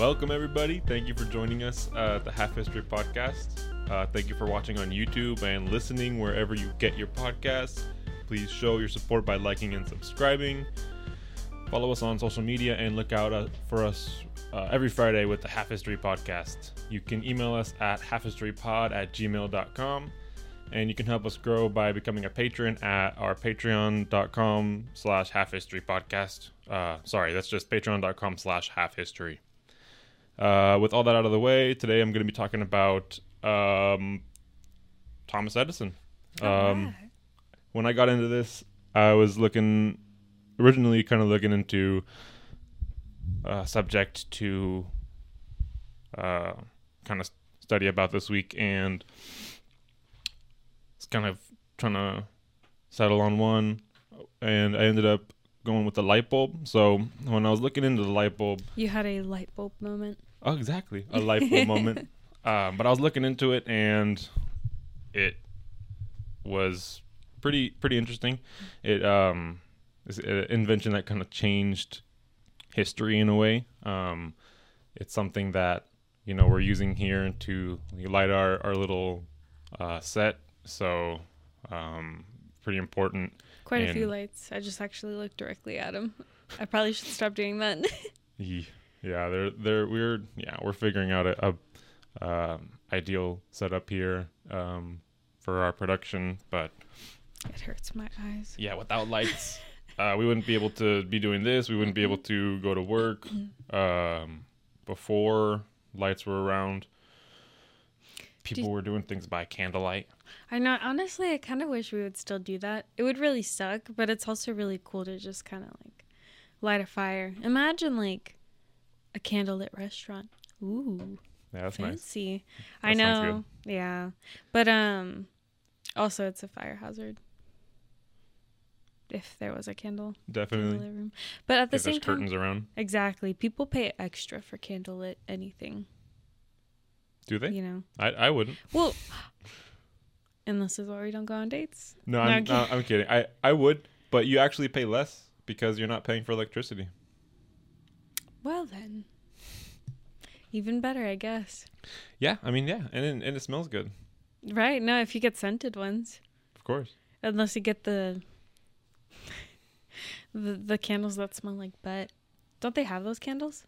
Welcome, everybody. Thank you for joining us uh, at the Half History Podcast. Uh, thank you for watching on YouTube and listening wherever you get your podcasts. Please show your support by liking and subscribing. Follow us on social media and look out uh, for us uh, every Friday with the Half History Podcast. You can email us at halfhistorypod at gmail.com and you can help us grow by becoming a patron at our patreon.com slash half history podcast uh, sorry that's just patreon.com slash half history uh, with all that out of the way today i'm going to be talking about um, thomas edison um, Alright. when i got into this i was looking originally kind of looking into uh, subject to uh, kind of study about this week and it's kind of trying to settle on one and i ended up going with the light bulb so when i was looking into the light bulb You had a light bulb moment. Oh exactly a bulb moment um, but i was looking into it and it was pretty pretty interesting it um is an invention that kind of changed history in a way um it's something that you know we're using here to light our our little uh, set so um pretty important Quite a few lights. I just actually looked directly at him. I probably should stop doing that. Ye- Yeah, they're they're we're yeah we're figuring out a, a um, ideal setup here um, for our production, but it hurts my eyes. yeah, without lights, uh, we wouldn't be able to be doing this. We wouldn't be able to go to work um, before lights were around. People Did- were doing things by candlelight. I know. Honestly, I kind of wish we would still do that. It would really suck, but it's also really cool to just kind of like light a fire. Imagine like a candlelit restaurant. Ooh, Yeah, that's nice. fancy. I That sounds know. Yeah, but um, also it's a fire hazard. If there was a candle in the Definitely. room, but at the If there's same time, curtains around, Exactly. People pay extra for candlelit anything, do they? you know. I I wouldn't. Well, and this is why we don't go on dates. No, No, I'm, I'm no, I'm kidding. I, I would, but you actually pay less because you're not paying for electricity. Well then, even better, I guess. Yeah, I mean, yeah, and it, and it smells good, Right? No, if you get scented ones, of course. unless you get the the the candles that smell like butt. Don't they have those candles?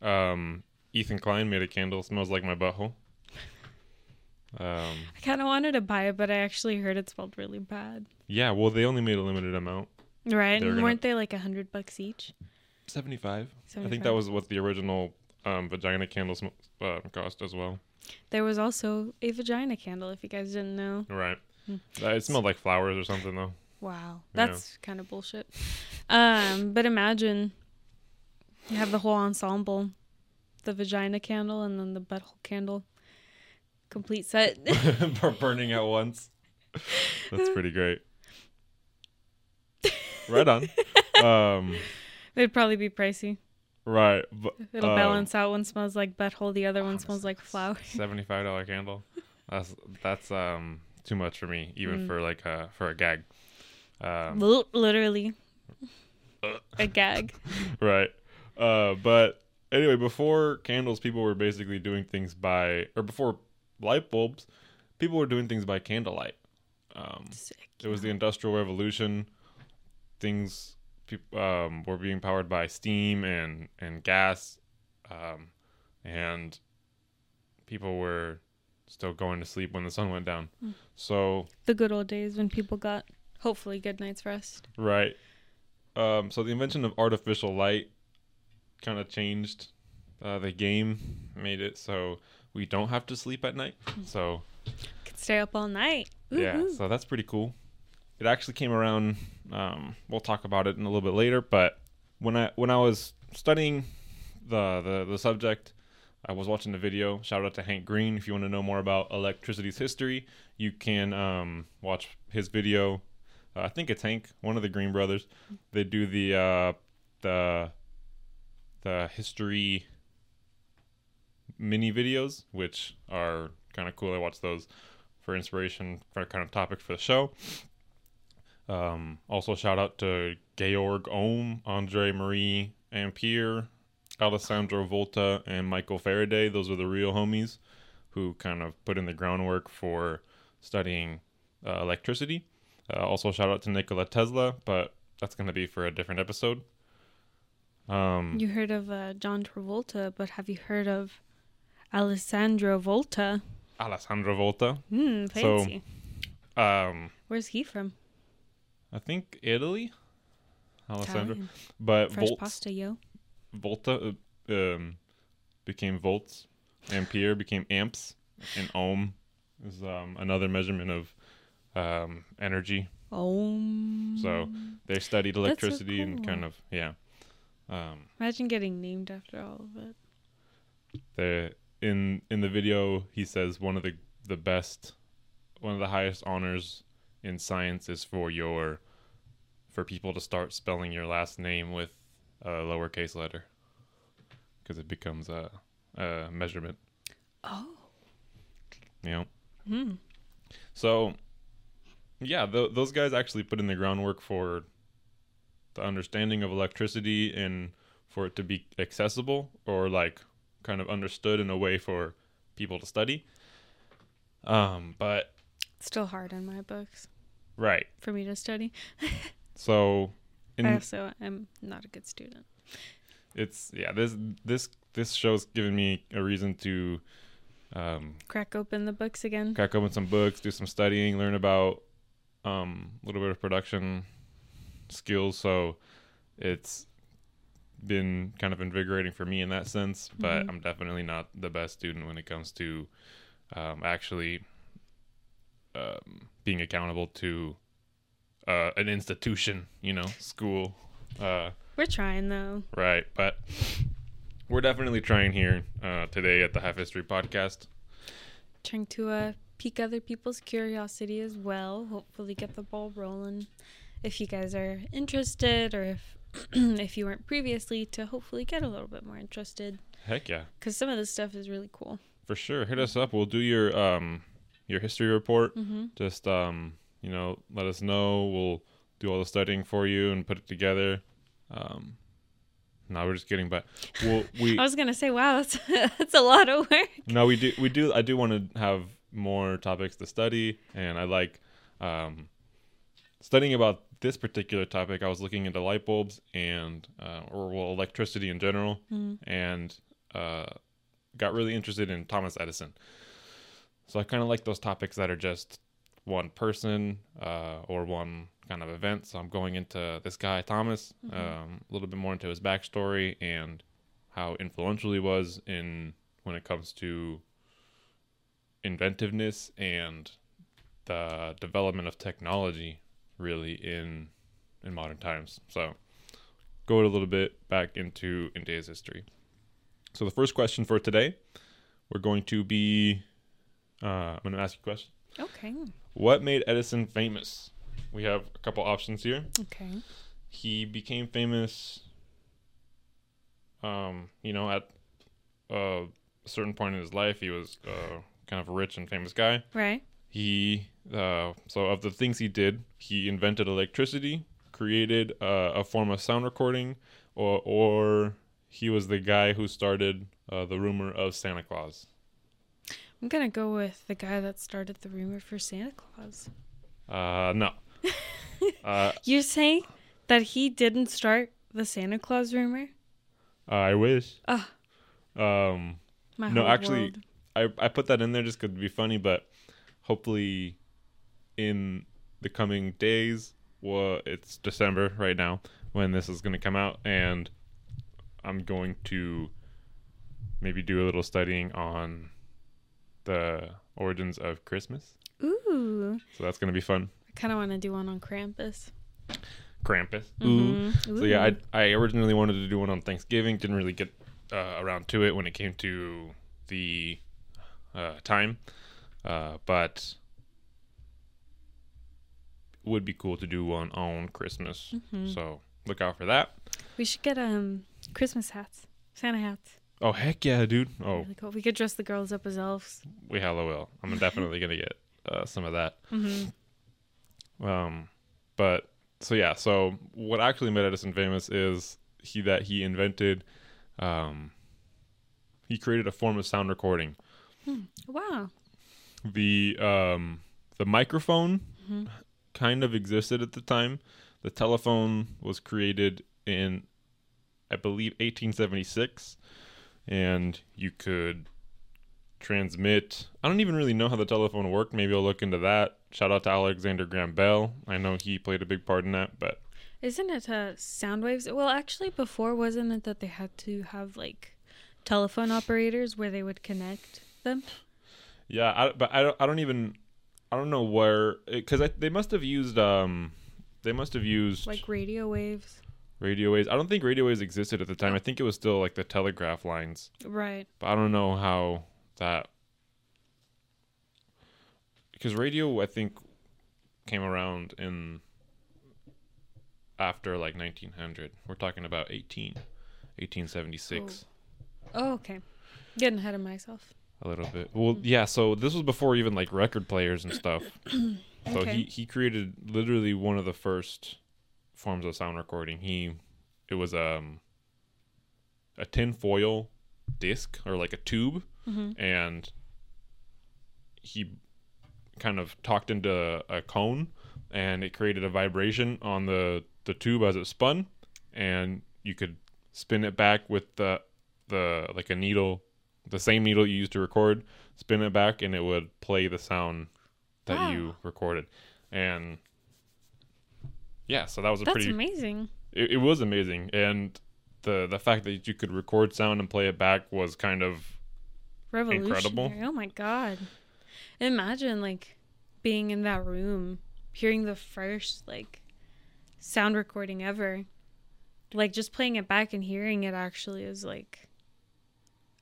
Um, Ethan Klein made a candle smells like my butthole. Um, I kind of wanted to buy it, but I actually heard it smelled really bad. yeah, well, they only made a limited amount, Right? They were And gonna- weren't they like a hundred bucks each? Seventy five. I think that was what the original um, vagina candle sm- uh, cost as well. There was also a vagina candle, if you guys didn't know. Right. Uh, it smelled like flowers or something though. Wow, Yeah. that's kind of bullshit. Um, but imagine you have the whole ensemble, the vagina candle and then the butthole candle, complete set. Bur- burning at once. That's pretty great. Right on. Um, It'd probably be pricey. right. But, It'll um, balance out. One smells like butthole, the other one smells like flower. Seventy-five dollar candle. That's that's um too much for me, even Mm. for like a for a gag. Um, Li- Literally, Uh. a gag. right. Uh, but anyway, before candles, people were basically doing things by, or before light bulbs, people were doing things by candlelight. Um, Sick. it was the Industrial Revolution. Things peop- um, were being powered by steam and and gas, um, and people were still going to sleep when the sun went down. Mm. So the good old days when people got hopefully good night's rest. Right. Um, so the invention of artificial light kind of changed uh, the game, made it so we don't have to sleep at night. So Could stay up all night. yeah, Woohoo. so that's pretty cool. It actually came around. Um, we'll talk about it in a little bit later, but when I when I was studying the the, the subject, I was watching the video. Shout out to Hank Green. If you want to know more about electricity's history, you can um, watch his video. Uh, I think it's Hank, one of the Green brothers. They do the uh, the the history mini videos, which are kind of cool. I watch those for inspiration for kind of topic for the show. Um, also, shout out to Georg Ohm, Andre Marie Ampere, Alessandro Volta and Michael Faraday. Those are the real homies who kind of put in the groundwork for studying uh, electricity. Uh, also, shout out to Nikola Tesla, but that's going to be for a different episode. Um, You heard of uh, John Travolta, but have you heard of Alessandro Volta? Alessandro Volta. Hmm, So- Um, Where's he from? I think Italy. Alessandro, Italian. but Fresh Volts, pasta, yo. Volta uh, um, became volts, ampere became amps, and ohm is um, another measurement of um, energy. Oh. So they studied so electricity and kind of yeah. Um, Imagine getting named after all of it. the in in the video he says one of the the best, one of the highest honors in science is for your for people to start spelling your last name with a lowercase letter because it becomes a, a measurement. Oh. You know. Hmm. So, yeah, th- those guys actually put in the groundwork for the understanding of electricity and for it to be accessible or like kind of understood in a way for people to study. Um, but Still hard in my books right, for me to study. so in, I also am not a good student. it's yeah this this this show's given me a reason to um, Crack open the books again. crack open some books, do some studying, learn about um, a little bit of production skills. So it's been kind of invigorating for me in that sense. But Mhm. I'm definitely not the best student when it comes to um, actually um, being accountable to uh, an institution, you know, school. Uh, We're trying though. right. But we're definitely trying here uh, today at the Half History Podcast. Trying to uh, pique other people's curiosity as well. Hopefully, get the ball rolling. If you guys are interested, or if if you weren't previously, to hopefully get a little bit more interested, Heck yeah. because some of this stuff is really cool. For sure. Hit us up. We'll do your um your history report. Mm-hmm. Just um, you know, let us know. We'll do all the studying for you and put it together. Um no, we're just kidding, but we'll we I was gonna say, wow, that's that's a lot of work. no, we do we do I do want to have more topics to study and I like um studying about this particular topic. I was looking into light bulbs and uh, or well electricity in general Mm. and uh, got really interested in Thomas Edison. So I kind of like those topics that are just one person uh, or one kind of event. So I'm going into this guy Thomas, Mhm. um, a little bit more into his backstory and how influential he was in when it comes to inventiveness and the development of technology, really in in modern times. So go a little bit back into Edison's history. So the first question for today, we're going to be. Uh, I'm going to ask you a question. Okay. What made Edison famous? We have a couple options here. Okay. He became famous. Um, you know, at uh, a certain point in his life, he was uh, kind of a rich and famous guy. Right. He uh, so of the things he did, he invented electricity, created uh, a form of sound recording, or or he was the guy who started uh, the rumor of Santa Claus. I'm gonna go with the guy that started the rumor for Santa Claus. Uh, no. uh, You're saying that he didn't start the Santa Claus rumor? I wish. Ah. Um, My No, actually- world. I I put that in there just 'cause it'd be funny, but hopefully, in the coming days, well, it's December right now when this is going to come out, and I'm going to maybe do a little studying on the origins of Christmas. Ooh. So that's going to be fun. I kind of want to do one on Krampus. Krampus. Mhm. So yeah, I I originally wanted to do one on Thanksgiving. Didn't really get uh, around to it when it came to the uh, time, uh, but it would be cool to do one on Christmas. Mhm. So look out for that. we should get um Christmas hats, Santa hats. Oh heck yeah, dude! Oh, Really cool. We could dress the girls up as elves. we hella will. I'm definitely gonna get uh, some of that. Mm-hmm. Um, but so yeah, so what actually made Edison famous is he that he invented um, he created a form of sound recording. Wow. The um, the microphone Mhm. kind of existed at the time. The telephone was created in, I believe, 1876, and you could transmit. I don't even really know how the telephone worked. Maybe I'll look into that. Shout out to Alexander Graham Bell. I know he played a big part in that, but Isn't it uh, sound waves? Well, actually, before wasn't it that they had to have like telephone operators where they would connect them? yeah, I, but I don't. I don't even. I don't know where because they must have used um, they must have used Like radio waves. Radio waves. I don't think radio waves existed at the time. I think it was still like the telegraph lines. Right. But I don't know how that because radio I think came around in after like 1900. We're talking about 18 1876 Oh, okay. Getting ahead of myself. a little bit. Well, mm. yeah, so this was before even like record players and stuff. so Okay. he he created literally one of the first forms of sound recording. He it was um a tin foil disc or like a tube. Hmm and he kind of talked into a cone and it created a vibration on the the tube as it spun. And you could spin it back with the the like a needle the same needle you used to record spin it back and it would play the sound that you recorded. And yeah so that was a That's pretty amazing. it, it was amazing and the the fact that you could record sound and play it back was kind of Revolutionary. Oh my god. Imagine like being in that room, hearing the first like sound recording ever. Like just playing it back and hearing it actually is like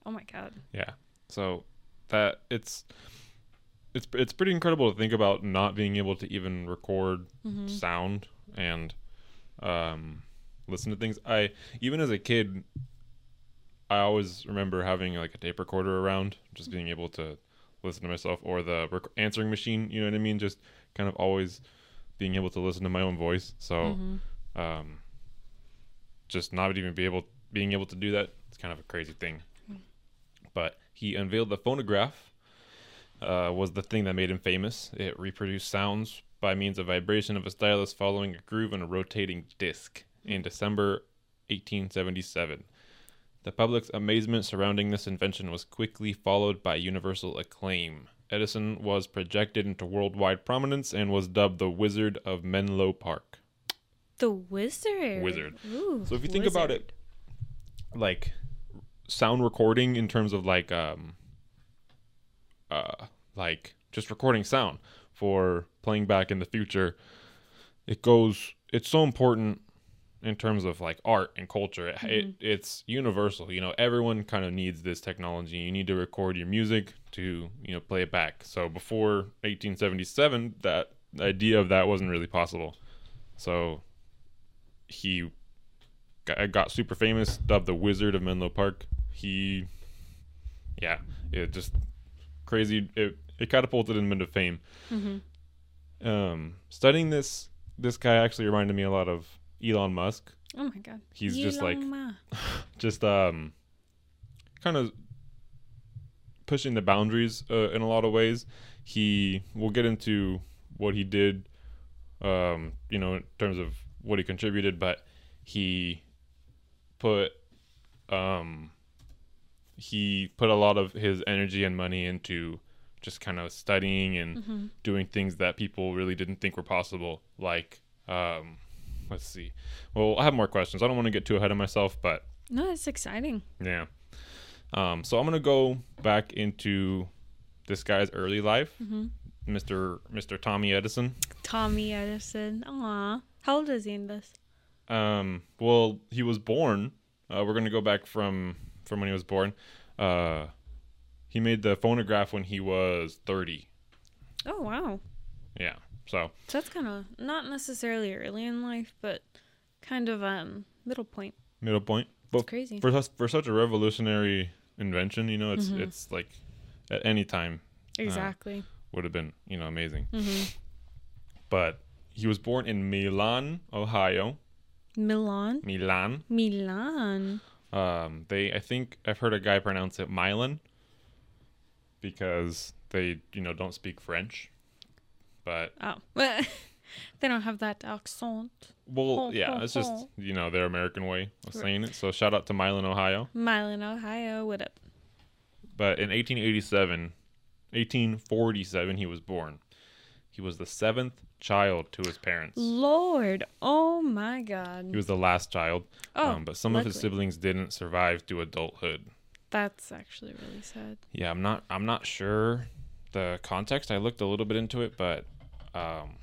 Oh my god. Yeah. So that it's it's it's pretty incredible to think about not being able to even record Mhm. sound and um listen to things. I even as a kid I always remember having like a tape recorder around, just being able to listen to myself or the rec- answering machine, you know what I mean? Just kind of always being able to listen to my own voice. So Mhm. um just not even be able being able to do that it's kind of a crazy thing but he unveiled the phonograph uh, was the thing that made him famous it reproduced sounds by means of vibration of a stylus following a groove on a rotating disc in december 1877 the public's amazement surrounding this invention was quickly followed by universal acclaim. Edison was projected into worldwide prominence and was dubbed the wizard of menlo park. The wizard. Wizard. Ooh, So if you think about it, like sound recording in terms of like um uh like just recording sound for playing back in the future, it goes it's so important in terms of like art and culture. It, it mm-hmm. it's universal, you know, everyone kind of needs this technology. You need to record your music to, you know, play it back. So before 1877, that the idea of that wasn't really possible. So he got, got super famous, dubbed the Wizard of Menlo Park. He, yeah, it just crazy. It it catapulted him into fame. Mhm. Um, studying this, this guy actually reminded me a lot of Elon Musk. Oh my god. He's just like Ma. just um, kind of pushing the boundaries uh, in a lot of ways. He we'll get into what he did, um, you know, in terms of what he contributed, but he put um he put a lot of his energy and money into just kind of studying and Mhm. doing things that people really didn't think were possible like um let's see well i have more questions i don't want to get too ahead of myself but No, it's exciting. yeah um so i'm gonna go back into this guy's early life Mhm. mr mr tommy edison Tommy Edison. Aw. How old is he in this? Um, well, he was born. Uh, we're gonna go back from from when he was born. Uh, he made the phonograph when he was thirty. Oh wow. Yeah. So So that's kind of not necessarily early in life, but kind of um middle point. middle point. It's crazy. for such for such a revolutionary invention, you know, it's Mhm. it's like at any time Exactly. would have been you know amazing. hmm But he was born in Milan, Ohio. Milan. Milan. Milan. Um, they, I think I've heard a guy pronounce it Milan because they, you know, don't speak French. But Oh, they don't have that accent. well, Ho, yeah, ho, it's just you know their American way of saying it. So shout out to Milan, Ohio. Milan, Ohio. What up? But in 1887, 1847, he was born. He was the seventh child to his parents. Lord, oh my God. He was the last child. Oh, um, but some of his siblings didn't survive to adulthood. That's actually really sad. Yeah, I'm not. I'm not sure the context. I looked a little bit into it, but um,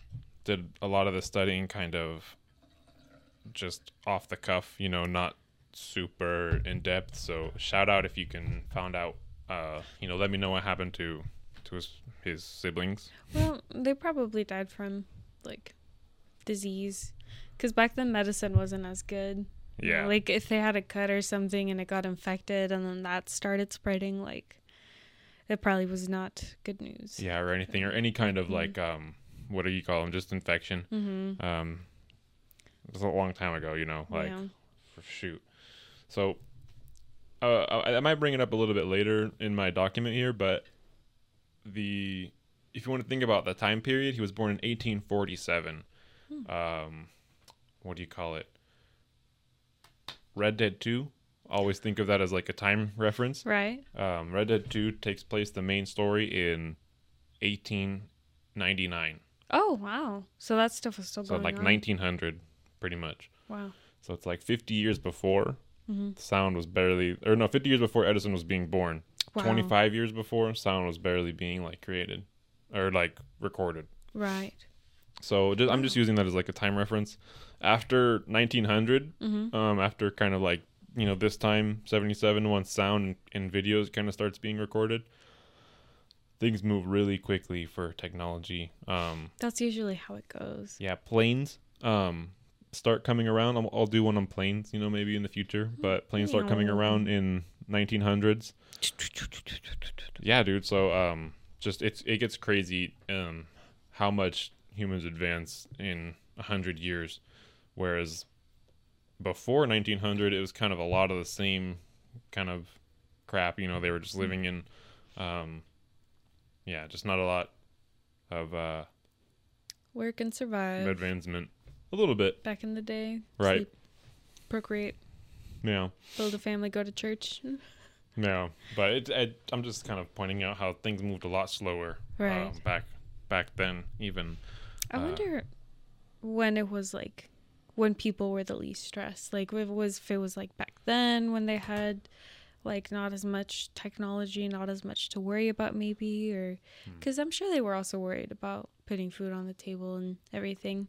did a lot of the studying kind of just off the cuff. You know, not super in depth. So shout out if you can found out. Uh, you know, let me know what happened to to his his siblings. Well, they probably died from like disease, because back then medicine wasn't as good. Yeah. like if they had a cut or something and it got infected and then that started spreading, like it probably was not good news. Yeah, or anything, or any kind of Mhm. like um, what do you call them? Just infection. Mm-hmm. Um, it was a long time ago. You know, like yeah. for shoot. So, uh, I, I might bring it up a little bit later in my document here, but the if you want to think about the time period, he was born in 1847. Um, what do you call it? Red Dead 2. Always think of that as like a time reference. Right. Um, Red Dead 2 takes place the main story in 1899. Oh wow. So that stuff was still So going like on. 1900 pretty much. Wow. So it's like 50 years before hmm sound was barely or no 50 years before edison was being born Wow. 25 years before sound was barely being like created or like recorded Right. So just, i'm just using that as like a time reference. After 1900 Mm-hmm. um after kind of like you know this time 77 once sound and videos kind of starts being recorded things move really quickly for technology um That's usually how it goes. yeah planes um start coming around. I'll, I'll do one on planes you know maybe in the future but planes start coming around in 1900s yeah dude so um just it's it gets crazy um how much humans advance in 100 years whereas before 1900 it was kind of a lot of the same kind of crap you know they were just living in um yeah just not a lot of uh Work and survive. advancement a little bit Back in the day. Right. sleep, procreate, yeah build a family, go to church. no but it, it i'm just kind of pointing out how things moved a lot slower Right. um, back back then even I Uh, wonder when it was like when people were the least stressed. Like if it was if it was like back then when they had like not as much technology, not as much to worry about maybe or Hmm. cuz I'm sure they were also worried about putting food on the table and everything.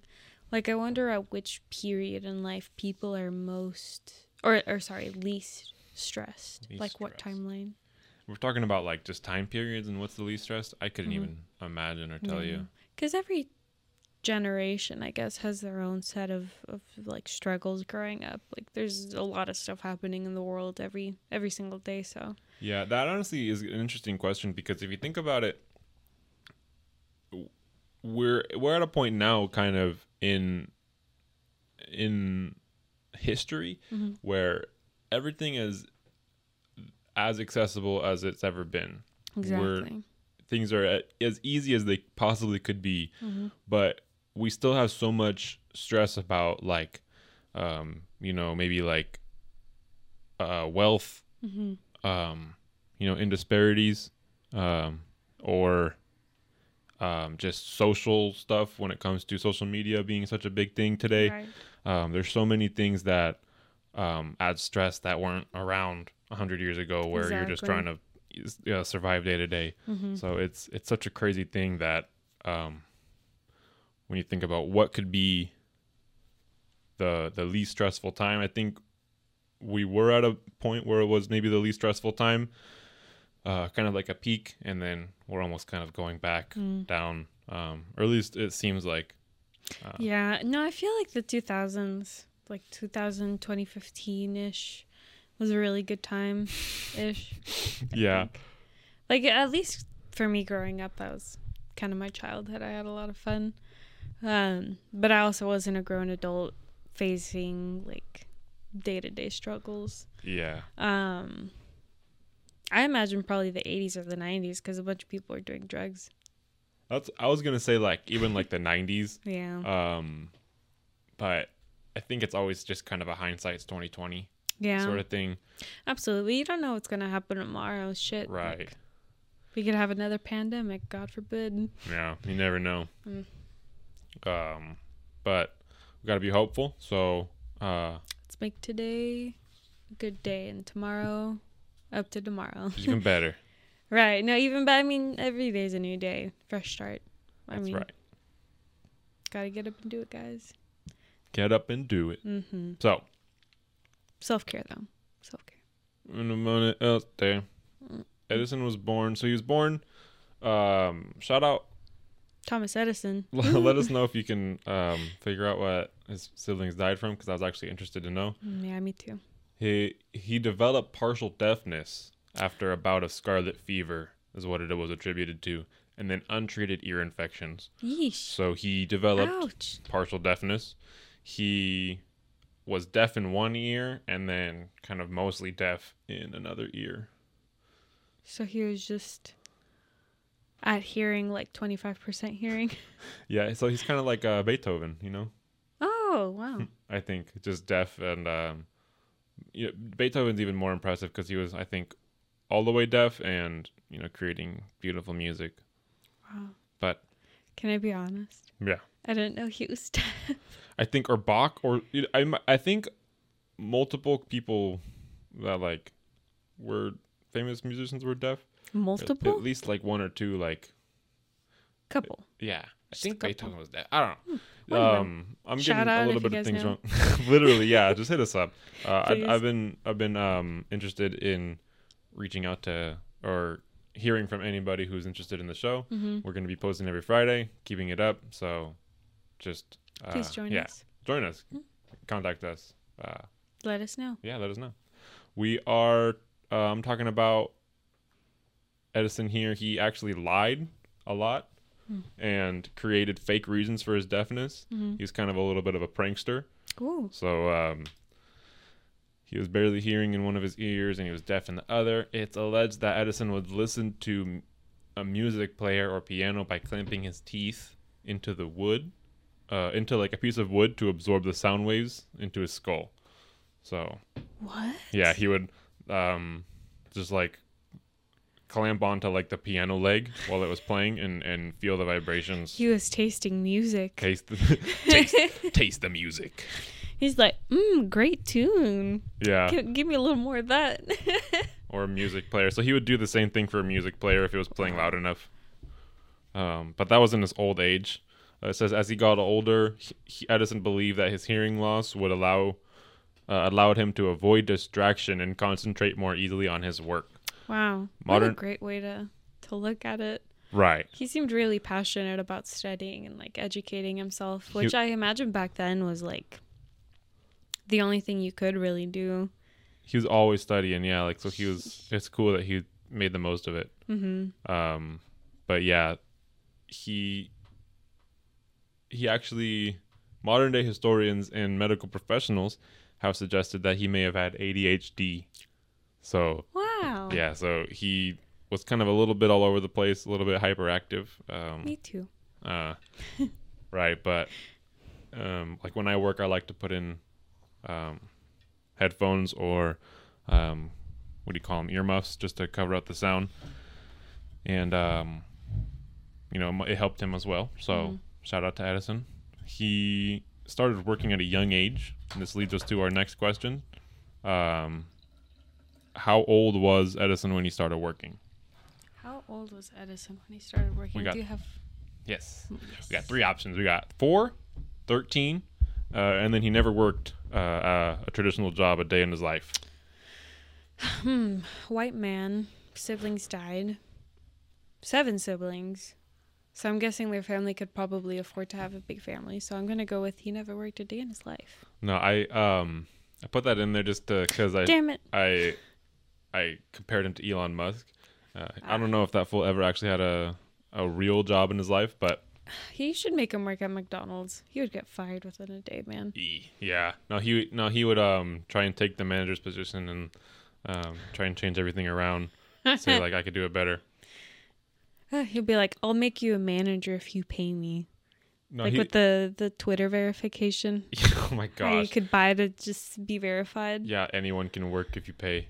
Like I wonder at which period in life people are most or or sorry, least stressed. Least like what timeline? we're talking about like just time periods and what's the least stressed i couldn't Mhm. even imagine or tell you Because every generation, I guess, has their own set of, of like struggles growing up. Like there's a lot of stuff happening in the world every every single day. So Yeah, that honestly is an interesting question because if you think about it, we're we're at a point now, kind of in in history, Mhm. where everything is as accessible as it's ever been. exactly. Things are as easy as they possibly could be, Mhm. but we still have so much stress about like, um, you know, maybe like uh, wealth hmm um, you know, indisparities, um, or um, just social stuff when it comes to social media being such a big thing today. Right. Um, there's so many things that um, add stress that weren't around hundred years ago, where you're just trying to you know, survive day to day. hmm So it's it's such a crazy thing that um, when you think about what could be the the least stressful time, I think we were at a point where it was maybe the least stressful time, uh, kind of like a peak, and then we're almost kind of going back Mm. down, um, or at least it seems like. Uh, Yeah. No, I feel like the 2000s, like 2000, 2015 ish, was a really good time ish. yeah, Like at least for me growing up, that was kind of my childhood. I had a lot of fun. Um, but I also wasn't a grown adult facing like day to day struggles. Yeah. Um, I imagine probably the 80s or the 90s because a bunch of people were doing drugs. That's I was gonna say like even like the nineties. Yeah. Um but I think it's always just kind of a hindsight's twenty twenty yeah. sort of thing. Absolutely. You don't know what's going to happen tomorrow. Shit. Right. like, we could have another pandemic, God forbid. Yeah. You never know. Mm. Um but we gotta be hopeful. So uh Let's make today a good day and tomorrow up to tomorrow. even better. right. No, even better. I mean every day's a new day. Fresh start. I That's mean right. gotta get up and do it, guys. Get up and do it. Mm-hmm. So Self care though. Self care. in a minute out there. Edison was born. So he was born. Um, shout out. Thomas Edison. Let us know if you can um, figure out what his siblings died from, because I was actually interested to know. Mm, yeah, me too. He he developed partial deafness after a bout of scarlet fever, is what it was attributed to, and then untreated ear infections. Yeesh. So he developed Ouch. partial deafness. He was deaf in one ear and then kind of mostly deaf in another ear. So he was just at hearing like 25% hearing. Yeah, so he's kind of like uh, Beethoven, you know. Oh, wow. I think just deaf and um, you know, Beethoven's even more impressive because he was, I think, all the way deaf and you know creating beautiful music. Wow. But Can I be honest? yeah, I didn't know he was deaf. I think or Bach or I I think multiple people that like were famous musicians were deaf. At- Multiple? At least like one or two like Couple. yeah. I Just think. Beethoven was deaf. I don't know. Anyway, um, I'm shout getting a little bit of things know. wrong. Literally, yeah. Just hit us up. Uh, I. I've been I've been um interested in reaching out to or hearing from anybody who's interested in the show. hmm We're going to be posting every Friday, keeping it up. So just uh, Please join yeah, us. join us. Mm. Contact us. Uh, Let us know. yeah, let us know. We are. Uh, I'm talking about Edison here. He actually lied a lot Hmm. and created fake reasons for his deafness. hmm He was kind of a little bit of a prankster. Ooh. So um, he was barely hearing in one of his ears and he was deaf in the other. It's alleged that Edison would listen to a music player or piano by clamping his teeth into the wood, uh, into like a piece of wood to absorb the sound waves into his skull. So What? yeah, he would um, just like clamp onto like the piano leg while it was playing and, and feel the vibrations. He was tasting music. Taste, the, taste, taste the music. He's like, mmm, great tune. Yeah. Gi- give me a little more of that. or a music player. So he would do the same thing for a music player if it was playing loud enough. Um, but that was in his old age. Uh, it says as he got older, he, he- Edison believed that his hearing loss would allow uh, allowed him to avoid distraction and concentrate more easily on his work. Wow. What Modern- a great way to, to look at it. Right. He seemed really passionate about studying and like educating himself, which I imagine back then was like the only thing you could really do. He was always studying. Yeah. Like so, he was. It's cool that he made the most of it. Mm-hmm. Um, but yeah, he he actually modern day historians and medical professionals have suggested that he may have had ADHD. So Wow. yeah, so he was kind of a little bit all over the place, a little bit hyperactive. Um, Me too. uh, right, but um, like when I work, I like to put in um, headphones or um, what do you call them, earmuffs, just to cover up the sound. And um, you know, it helped him as well. So Mhm. shout out to Edison. He started working at a young age, and this leads us to our next question. Um, how old was Edison when he started working? How old was Edison when he started working? We got- Do you have Yes. yes. We got three options. We got four, 13, uh, and then he never worked uh, uh, a traditional job a day in his life. Hmm. White man. Siblings died. Seven siblings. So I'm guessing their family could probably afford to have a big family. So I'm gonna go with he never worked a day in his life. No, I um I put that in there just because I Damn it. I I compared him to Elon Musk. Uh, I don't know if that fool ever actually had a a real job in his life, but He should make him work at McDonald's. He would get fired within a day, man. Yeah. No, he no he would um try and take the manager's position and um try and change everything around. Say like I could do it better. Uh, he'd be like, "I'll make you a manager if you pay me." No, like he, with the the Twitter verification. oh my How you could buy to just be verified. Yeah, anyone can work if you pay.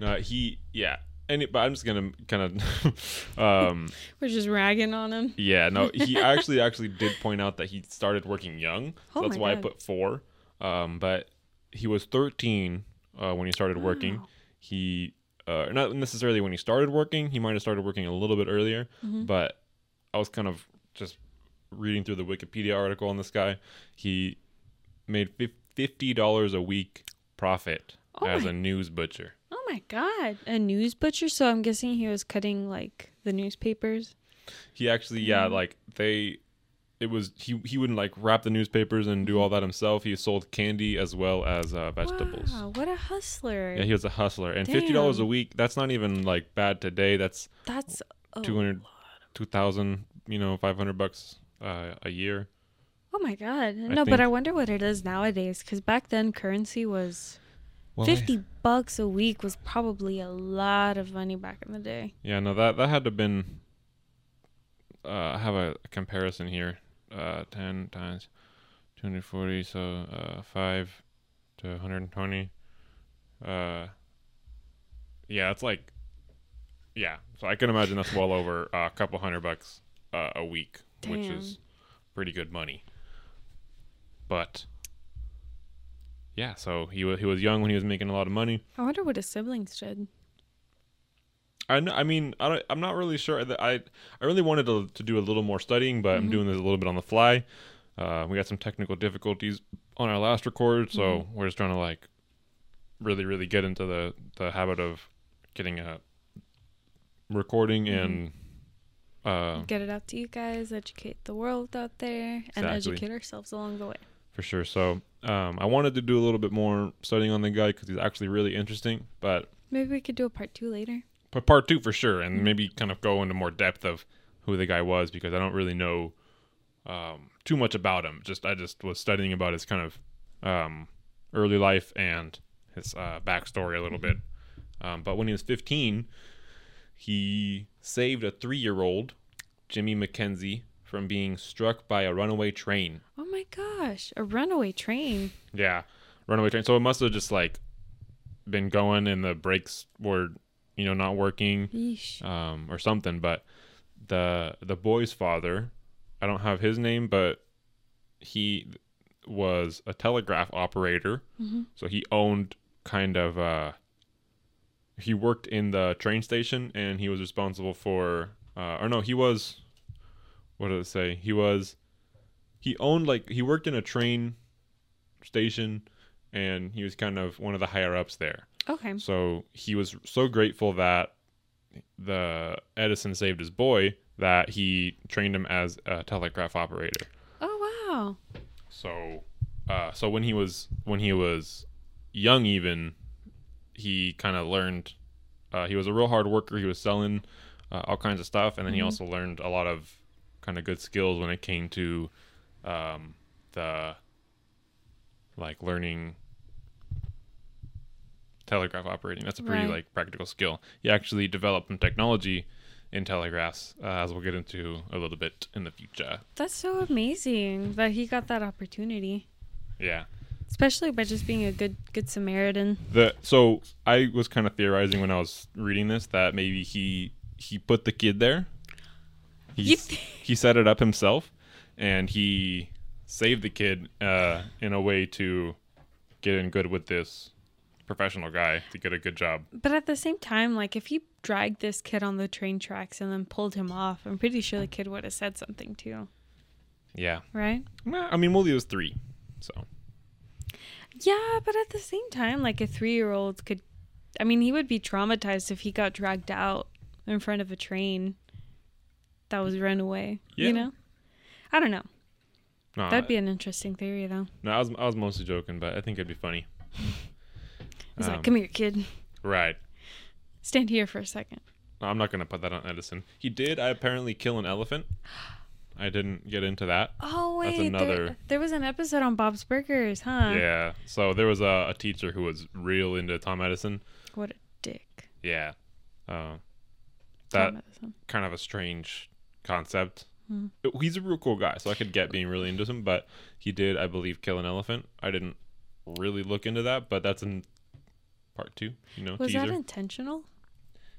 No, he yeah. Any, but I'm just gonna kind of um We're just ragging on him. Yeah, no, he actually actually did point out that he started working young. So Oh that's why I put four. Um, but he was 13 uh, when he started working. Wow. He uh, not necessarily when he started working. He might have started working a little bit earlier. Mhm. But I was kind of just reading through the Wikipedia article on this guy. He made fifty dollars a week profit Oh as my- a news butcher. Oh my god, a news butcher. So I'm guessing he was cutting like the newspapers. He actually, yeah, Mhm. like they, it was he he wouldn't like wrap the newspapers and do all that himself. He sold candy as well as uh, vegetables. Wow, what a hustler. Yeah, he was a hustler, and fifty dollars a week. That's not even like bad today. That's That's a 200 lot. 2,000, you know, five hundred bucks uh, a year. Oh my god. No, but I wonder what it is nowadays cuz back then currency was Well, I- 50 bucks a week was probably a lot of money back in the day. Yeah, no, that that had to have been. Uh, I have a, a comparison here. Uh, ten times two hundred forty, so uh, five to one hundred and twenty. Uh, yeah, it's like, yeah. So I can imagine that's well over a couple hundred bucks uh, a week, which is pretty good money. But yeah, so he was he was young when he was making a lot of money. I wonder what his siblings did. I know, I mean I don't, I'm not really sure I I really wanted to to do a little more studying, but I'm Mhm. doing this a little bit on the fly. Uh, we got some technical difficulties on our last record, so Mhm. we're just trying to like really really get into the the habit of getting a recording Mhm. and uh Get it out to you guys, educate the world out there, and Exactly. educate ourselves along the way. For sure. So um, I wanted to do a little bit more studying on the guy because he's actually really interesting, but Maybe we could do a part two later. but part two for sure, and Mhm. maybe kind of go into more depth of who the guy was because I don't really know um, too much about him. Just I just was studying about his kind of um, early life and his uh, backstory a little bit. Um, but when he was 15, he saved a three-year-old, Jimmy McKenzie, from being struck by a runaway train. Oh my gosh, a runaway train. Yeah, runaway train. So it must have just like been going, and the brakes were, you know, not working. Yeesh. um, or something. But the the boy's father, I don't have his name, but he was a telegraph operator, hmm so he owned kind of. Uh, he worked in the train station, and he was responsible for. Uh, or no, he was. What did it say? He was. He owned like he worked in a train station, and he was kind of one of the higher ups there. Okay. So he was so grateful that the Edison saved his boy that he trained him as a telegraph operator. Oh wow. So, uh, so when he was when he was young, even he kind of learned. Uh, he was a real hard worker. He was selling uh, all kinds of stuff, and then he Mhm. also learned a lot of kind of good skills when it came to um, the like learning telegraph operating. That's a pretty Right. like practical skill. He actually developed some technology in telegraphs, uh, as we'll get into a little bit in the future. That's so amazing that he got that opportunity. Yeah. Especially by just being a good good Samaritan. The so I was kind of theorizing when I was reading this that maybe he he put the kid there. He s- he set it up himself, and he saved the kid uh, in a way to get in good with this professional guy to get a good job. But at the same time, like if he dragged this kid on the train tracks and then pulled him off, I'm pretty sure the kid would have said something too, Yeah. right? Well, I mean, Wooly was three, so Yeah, but at the same time, like a three year old could I mean, he would be traumatized if he got dragged out in front of a train that was run away. Yeah. You know? I don't know. no, That'd be an interesting theory though. no. I was I was mostly joking, but I think it'd be funny. He's Um, like, Come here, kid. Right. Stand here for a second. I'm not gonna put that on Edison. He did I apparently kill an elephant. I didn't get into that. Oh wait, That's another- there, there was an episode on Bob's Burgers, huh? Yeah. So there was a, a teacher who was real into Tom Edison. What a dick. Yeah. Uh, that kind of a strange concept. Hmm. He's a real cool guy, so I could get being really into him. But he did, I believe, kill an elephant. I didn't really look into that, but that's in part two. You know, Was teaser. that intentional?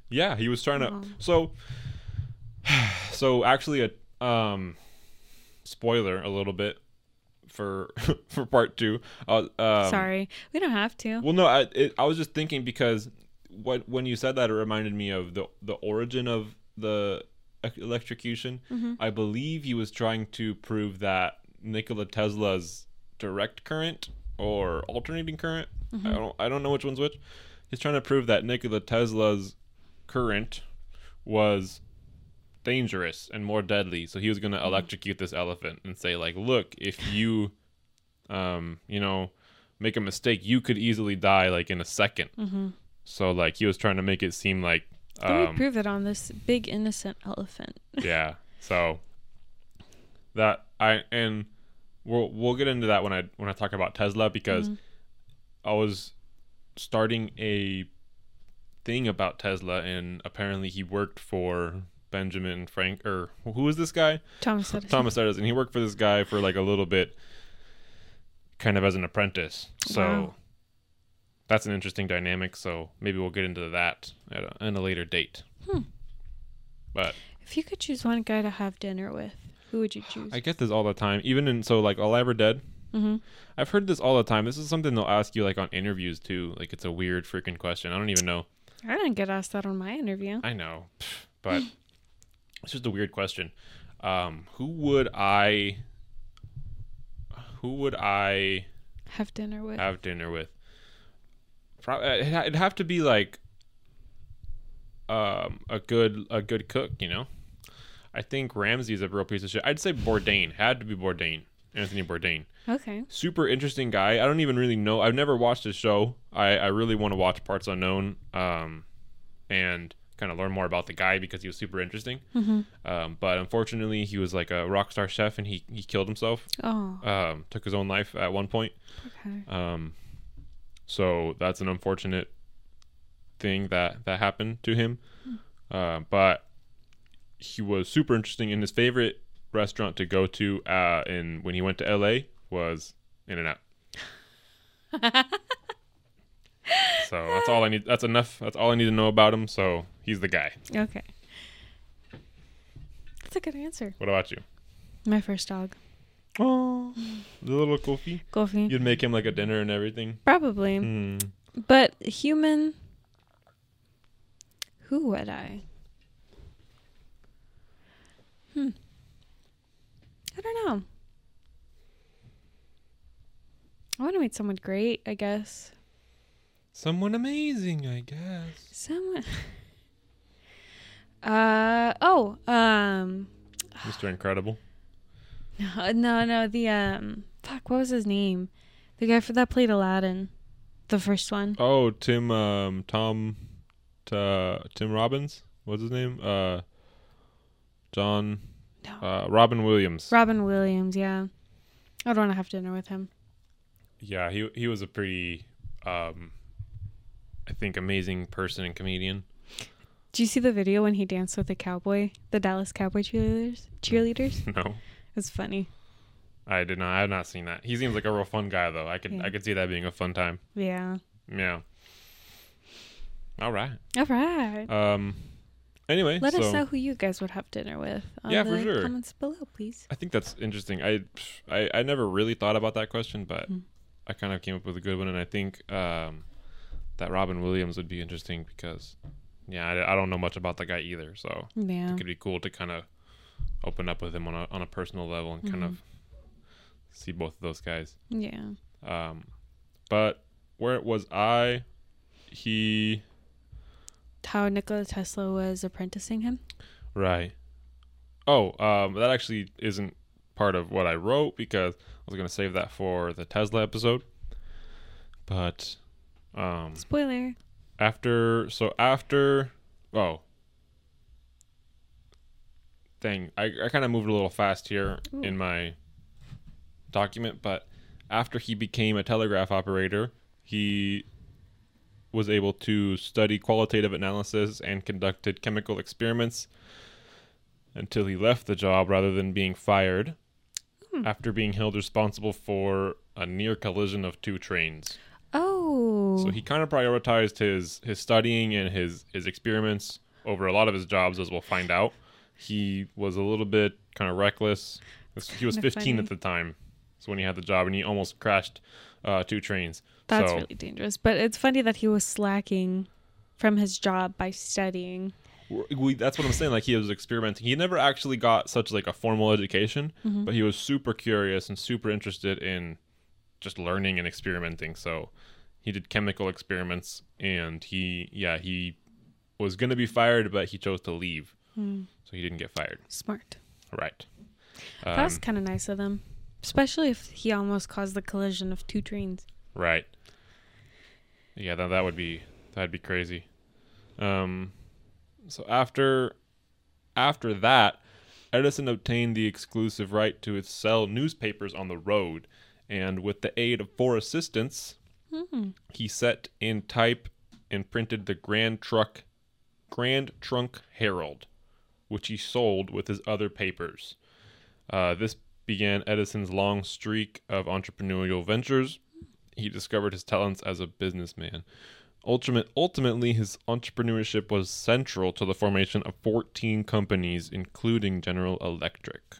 yeah, he was trying to. Oh. So, so actually, a um, spoiler a little bit for for part two. Uh, um, Sorry, we don't have to. Well, no, I it, I was just thinking because what when you said that, it reminded me of the the origin of the electrocution. Mm-hmm. I believe he was trying to prove that Nikola Tesla's direct current or alternating current. Mm-hmm. I don't I don't know which one's which. He's trying to prove that Nikola Tesla's current was dangerous and more deadly. So he was going to Mm-hmm. electrocute this elephant and say like, "Look, if you um, you know, make a mistake, you could easily die like in a 2nd Mm-hmm. So like he was trying to make it seem like Let me um, prove it on this big innocent elephant. yeah. So that I and we'll we'll get into that when I when I talk about Tesla because Mhm. I was starting a thing about Tesla and apparently he worked for Benjamin Frank or who is this guy? Thomas Edison. Thomas Edison. And he worked for this guy for like a little bit kind of as an apprentice. So Wow. That's an interesting dynamic, so maybe we'll get into that at a, at a later date. Hmm. But If you could choose one guy to have dinner with, who would you choose? I get this all the time, even in so like Alive or Dead. mm-hmm. I've heard this all the time. This is something they'll ask you like on interviews too. Like it's a weird freaking question. I don't even know. I didn't get asked that on my interview. I know, but it's just a weird question. Um, who would I? Who would I Have dinner with. have dinner with? Pro- uh, it'd it'd have to be like um, a good a good cook, you know. I think Ramsay's a real piece of shit. I'd say Bourdain had to be Bourdain, Anthony Bourdain. okay. super interesting guy. I don't even really know. I've never watched his show. I, I really want to watch Parts Unknown um, and kind of learn more about the guy because he was super interesting. Mm-hmm. Um, but unfortunately, he was like a rock star chef and he, he killed himself, Oh, um, took his own life at one point. okay. Um, so that's an unfortunate thing that, that happened to him. Uh, but he was super interesting. And his favorite restaurant to go to uh, in when he went to LA was In and Out. So that's all I need. That's enough. That's all I need to know about him. So he's the guy. Okay. That's a good answer. What about you? My first dog, Oh, the little Kofi. Goofy. You'd make him like a dinner and everything. Probably. Hmm. But human. Who would I? Hmm. I don't know. I want to meet someone great, I guess. Someone amazing, I guess. Someone. Uh oh, um Mr. Incredible. No no no the um fuck what was his name? The guy for that played Aladdin. The first one. Oh, Tim. Um, Tom. Uh, Tim Robbins. What's his name? Uh, John. No. Uh, Robin Williams. Robin Williams, yeah. I'd want to have dinner with him. yeah, he he was a pretty, um, I think, amazing person and comedian. Do you see the video when he danced with the cowboy, the Dallas Cowboy cheerleaders? Cheerleaders? No, was funny. I did not. I have not seen that. He seems like a real fun guy, though. I could Yeah. I could see that being a fun time. Yeah. Yeah. All right. All right. Um. Anyway, Let so us know who you guys would have dinner with. On Yeah, the for sure. Comments below, please. I think that's interesting. I, I I never really thought about that question, but Mm. I kind of came up with a good one, and I think um, that Robin Williams would be interesting because, yeah, I, I don't know much about the guy either, so Yeah. it could be cool to kind of open up with him on a on a personal level and kind Mhm. of see both of those guys. Yeah. Um, but where it was I? He How Nikola Tesla was apprenticing him. right. Oh, um, that actually isn't part of what I wrote because I was gonna save that for the Tesla episode. But um, Spoiler. after so after oh thing. I, I kind of moved a little fast here Ooh. in my document, but after he became a telegraph operator, he was able to study qualitative analysis and conducted chemical experiments until he left the job rather than being fired Hmm. after being held responsible for a near collision of two trains. Oh. So he kind of prioritized his his studying and his his experiments over a lot of his jobs, as we'll find out. He was a little bit kind of reckless. He was 15 funny. at the time, so when he had the job, and he almost crashed uh, two trains. That's so really dangerous. But it's funny that he was slacking from his job by studying. we, that's what I'm saying. Like he was experimenting. He never actually got such like a formal education, Mm-hmm. but he was super curious and super interested in just learning and experimenting. So he did chemical experiments, and he yeah he was gonna be fired, but he chose to leave, Hmm. so he didn't get fired. Smart. Right. that was Um, kind of nice of them. Especially if he almost caused the collision of two trains. Right. Yeah, that that would be that'd be crazy. Um so after after that, Edison obtained the exclusive right to sell newspapers on the road, and with the aid of four assistants, Hmm. he set in type and printed the Grand Truck Grand Trunk Herald, which he sold with his other papers. Uh, this began Edison's long streak of entrepreneurial ventures. He discovered his talents as a businessman. Ultimate, ultimately, his entrepreneurship was central to the formation of 14 companies, including General Electric.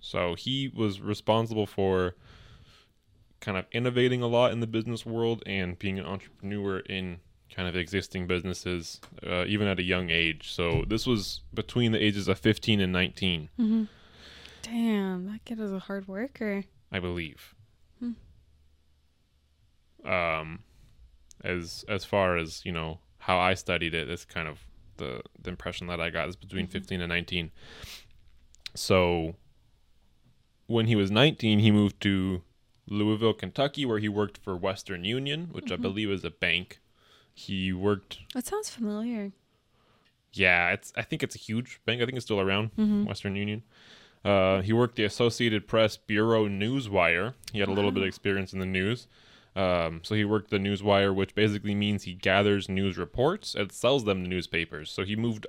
So he was responsible for kind of innovating a lot in the business world and being an entrepreneur in kind of existing businesses, uh, even at a young age. So this was between the ages of 15 and 19, Mm-hmm. Damn, that kid is a hard worker. I believe. Hmm. Um, as as far as you know how I studied it, that's kind of the the impression that I got is between Mhm. 15 and 19. So when he was 19, he moved to Louisville, Kentucky, where he worked for Western Union, which I Mhm. believe is a bank. He worked, That sounds familiar. yeah, it's I think it's a huge bank. I think it's still around. Mm-hmm. Western Union. Uh, he worked the Associated Press Bureau Newswire. He had a little bit of experience in the news. Um, so he worked the Newswire, which basically means he gathers news reports and sells them to newspapers. So he moved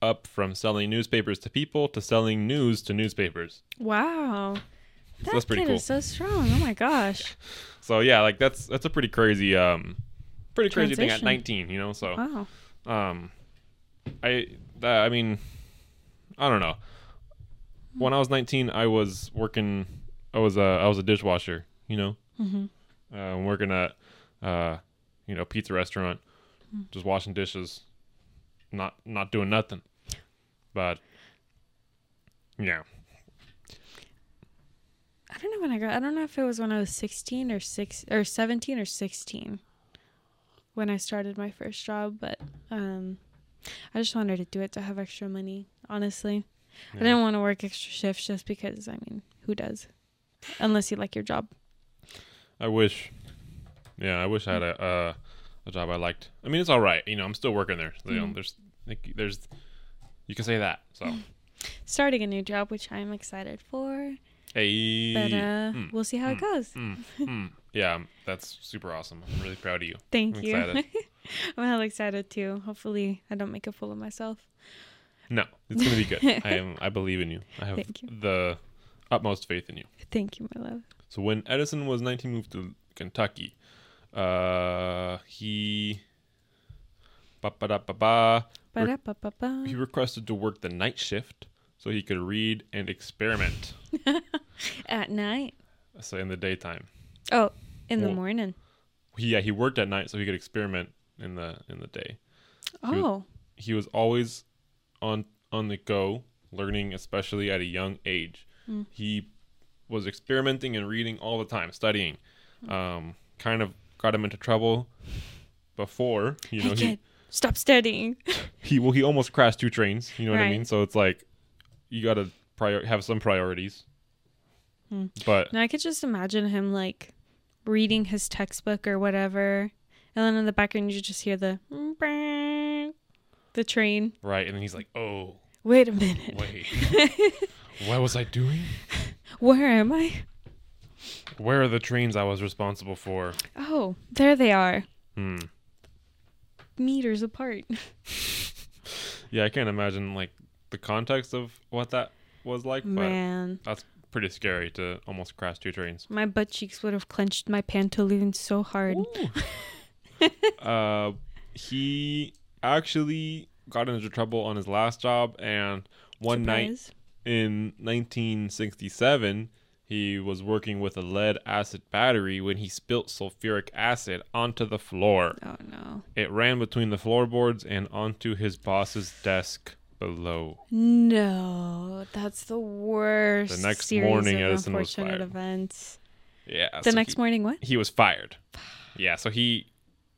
up from selling newspapers to people to selling news to newspapers. Wow. So that's pretty kid cool. is so strong. Oh my gosh. So yeah, like that's that's a pretty crazy, um, pretty crazy thing at 19. You know, so Wow. um i that, i mean i don't know when i was 19 i was working i was a i was a dishwasher you know Mm-hmm. uh working at uh you know pizza restaurant Hmm. just washing dishes not not doing nothing but yeah I don't know when I got. I don't know if it was when I was sixteen or six or seventeen or sixteen when I started my first job, but um, I just wanted to do it to have extra money. Honestly, I didn't want to work extra shifts just because. I mean, who does? Unless you like your job. i wish yeah i wish i had a uh, a job i liked i mean it's all right you know i'm still working there so, you know Mhm. there's there's you can say that so Starting a new job, which I'm excited for, hey but uh, mm. we'll see how it Mm. goes. Mm, mm. Yeah, that's super awesome. I'm really proud of you. Thank I'm you. I'm hella excited too. Hopefully, I don't make a fool of myself. No, it's gonna be good. I am. I believe in you. I have you. the utmost faith in you. Thank you, my love. So when Edison was 19, moved to Kentucky. Uh, he. Ba-ba-da-ba-ba. Re-. He requested to work the night shift so he could read and experiment. At night. So in the daytime. Oh, in the morning. Yeah, he worked at night so he could experiment in the in the day. he was- Oh, he was always on on the go, learning especially at a young age. Mm. He was experimenting and reading all the time, studying. Um, kind of got him into trouble before, you know, hey he, kid, stop studying. he well he almost crashed two trains, you know what I mean? So it's like you got to prior have some priorities. Hmm. But now I could just imagine him like reading his textbook or whatever, and then in the background you just hear the the train. right, and then he's like, "Oh, Wait a minute. Wait. what was I doing? Where am I? Where are the trains I was responsible for? Oh, there they are. Hmm. Meters apart. Yeah, I can't imagine like the context of what that was like, but Man, That's pretty scary to almost crash two trains. my butt cheeks would have clenched my pantaloons so hard. uh, he actually got into trouble on his last job, and one night in 1967, he was working with a lead acid battery when he spilt sulfuric acid onto the floor. Oh no. It ran between the floorboards and onto his boss's desk below. No, that's the worst. The next morning, of Edison was unfortunate fired. events. Yeah. The so next he, morning, what? he was fired. Yeah, so he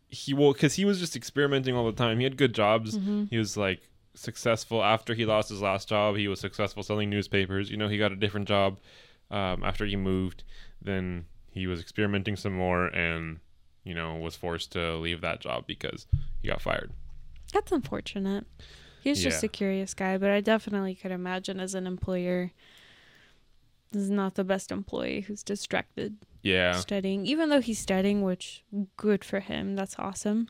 he well because he was just experimenting all the time. He had good jobs. Mm-hmm. He was like successful after he lost his last job. He was successful selling newspapers. You know, he got a different job um, after he moved. Then he was experimenting some more, and you know was forced to leave that job because he got fired. That's unfortunate. He was just Yeah. a curious guy, but I definitely could imagine as an employer, this is not the best employee who's distracted Yeah, studying. Even though he's studying, which good for him. That's awesome.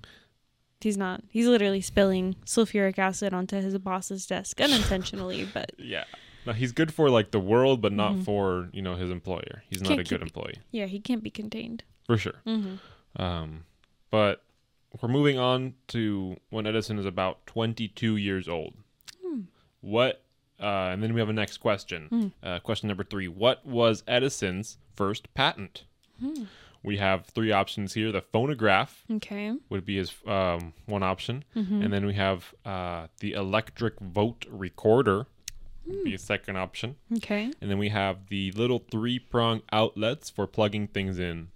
He's not. He's literally spilling sulfuric acid onto his boss's desk unintentionally, but yeah. No, he's good for like the world, but not Mhm. for you know his employer. He's not Can't a good employee yeah, he can't be contained. for sure. Mm-hmm. Um, but we're moving on to when Edison is about 22 years old. Hmm. What? Uh, and then we have a next question. Hmm. Uh, question number three: What was Edison's first patent? Hmm. We have three options here. The phonograph Okay. would be his um, one option, Mm-hmm. and then we have uh, the electric vote recorder. Would Hmm. be a second option, Okay. and then we have the little three-prong outlets for plugging things in.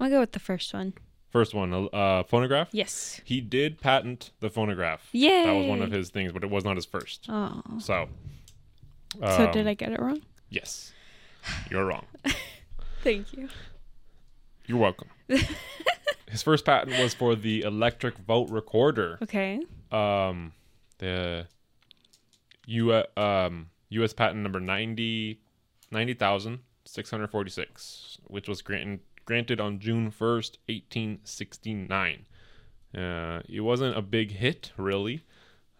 I'll go with the first one. First one, uh, phonograph. Yes. He did patent the phonograph. Yeah. That was one of his things, but it was not his first. Oh. So, so um, did I get it wrong? Yes, you're wrong. Thank you. You're welcome. his first patent was for the electric vote recorder. Okay. Um, the U um U.S. patent number 90 90,646, which was granted granted on June 1st, 1869. Uh, it wasn't a big hit, really.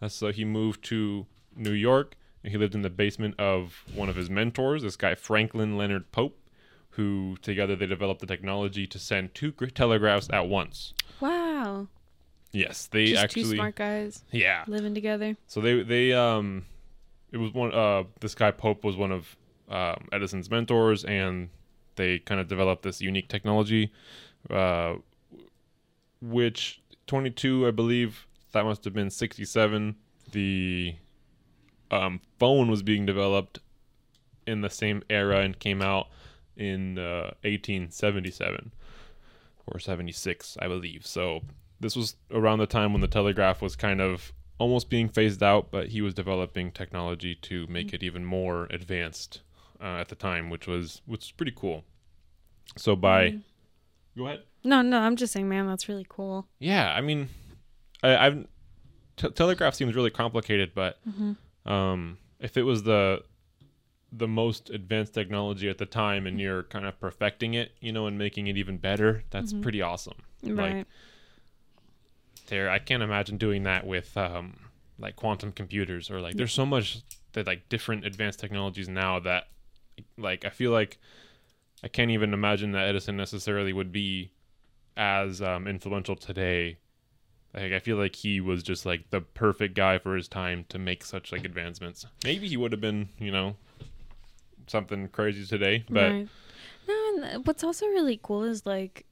Uh, so he moved to New York and he lived in the basement of one of his mentors, this guy Franklin Leonard Pope, who together they developed the technology to send two telegraphs at once. Wow. Yes, they Just actually two smart guys yeah. living together. So they they um it was one uh this guy Pope was one of um, Edison's mentors and they kind of developed this unique technology uh which 22 I believe that must have been 67 the um phone was being developed in the same era and came out in uh, 1877 or 76 I believe. So this was around the time when the telegraph was kind of almost being phased out, but he was developing technology to make it even more advanced uh, at the time, which was which was pretty cool. So by Mm. go ahead. No, no, I'm just saying, man, that's really cool. Yeah, I mean, I, I've t- telegraph seems really complicated, but Mm-hmm. um, if it was the the most advanced technology at the time and you're kind of perfecting it, you know, and making it even better, that's Mhm. pretty awesome. Like, Right. there i can't imagine doing that with um like quantum computers or like there's so much that like different advanced technologies now that like i feel like i can't even imagine that edison necessarily would be as um, influential today like i feel like he was just like the perfect guy for his time to make such like advancements maybe he would have been you know something crazy today but right. No, and what's also really cool is like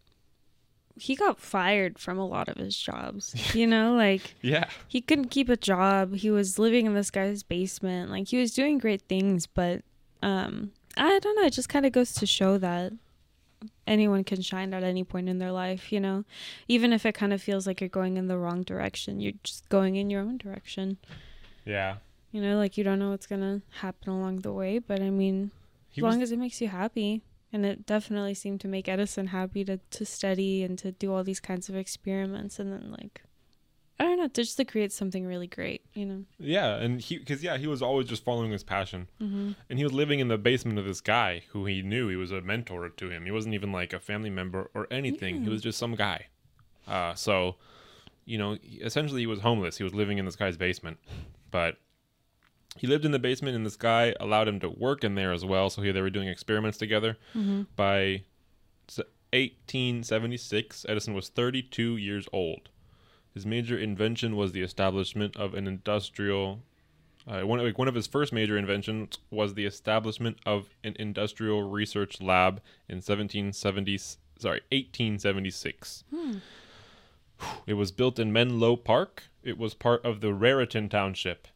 he got fired from a lot of his jobs. You know, like yeah he couldn't keep a job. He was living in this guy's basement. Like he was doing great things, but um I don't know, it just kind of goes to show that anyone can shine at any point in their life, you know. Even if it kind of feels like you're going in the wrong direction, you're just going in your own direction. yeah You know, like you don't know what's going to happen along the way, but I mean, he as long as it makes you happy. And it definitely seemed to make Edison happy to, to study and to do all these kinds of experiments and then like I don't know, just to create something really great, you know. Yeah, and he because yeah, he was always just following his passion, Mm-hmm. and he was living in the basement of this guy who he knew he was a mentor to him. He wasn't even like a family member or anything. He was just some guy. Uh, so, you know, he- essentially he was homeless. He was living in this guy's basement, but he lived in the basement, and this guy allowed him to work in there as well. So he, they were doing experiments together. Mm-hmm. By 1876, Edison was 32 years old. His major invention was the establishment of an industrial. Uh, one, like one of his first major inventions was the establishment of an industrial research lab in 1770. Sorry, 1876. Hmm. It was built in Menlo Park. It was part of the Raritan Township,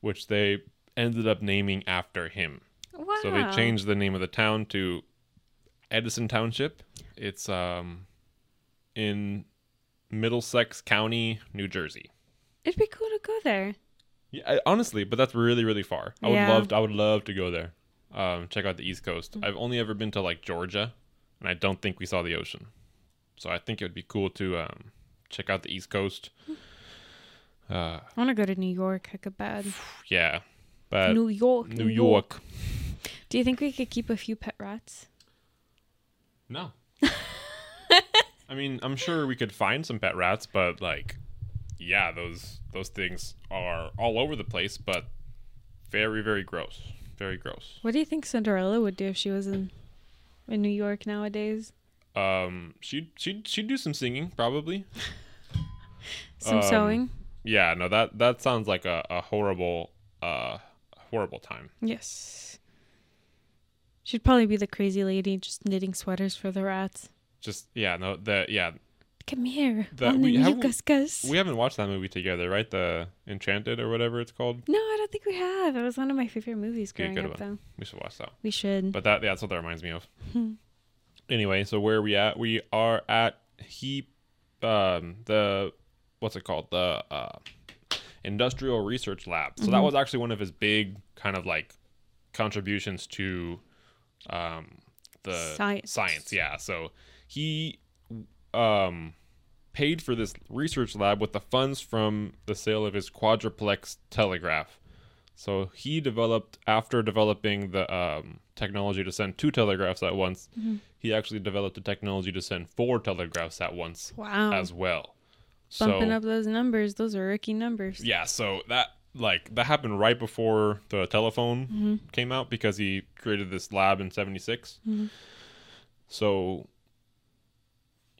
which they ended up naming after him. Wow. So they changed the name of the town to Edison Township. It's um in Middlesex County, New Jersey. It'd be cool to go there. Yeah, I, honestly, but that's really really far. I would love to, I would love to go there. Um check out the East Coast. I've only ever been to like Georgia and I don't think we saw the ocean. So I think it would be cool to um check out the East Coast. Uh I want to go to New York. Heck, bad. yeah. But New York. New York. Do you think we could keep a few pet rats? No. I mean, I'm sure we could find some pet rats, but like, yeah, those those things are all over the place, but very very gross, very gross. What do you think Cinderella would do if she was in in New York nowadays? Um, she she she'd do some singing probably. Some Um, sewing? Yeah, no that that sounds like a, a horrible uh horrible time. Yes. She'd probably be the crazy lady just knitting sweaters for the rats. Just yeah, no the yeah Come here. The- we have- new Gus Gus. we haven't watched that movie together, right? The Enchanted or whatever it's called. No, I don't think we have. It was one of my favorite movies growing good up, though. We should watch that. We should. But that yeah, that's what that reminds me of. Anyway, so where are we at? We are at he um the what's it called? The uh Industrial Research Lab. So that Mhm. was actually one of his big kind of like contributions to um the Science. science, yeah. So he um paid for this research lab with the funds from the sale of his quadruplex telegraph. So he developed after developing the um, technology to send two telegraphs at once. Mhm. He actually developed the technology to send four telegraphs at once wow. as well. Bumping so up those numbers. Those are rookie numbers. yeah, so that like that happened right before the telephone hmm came out because he created this lab in 76. Mhm. So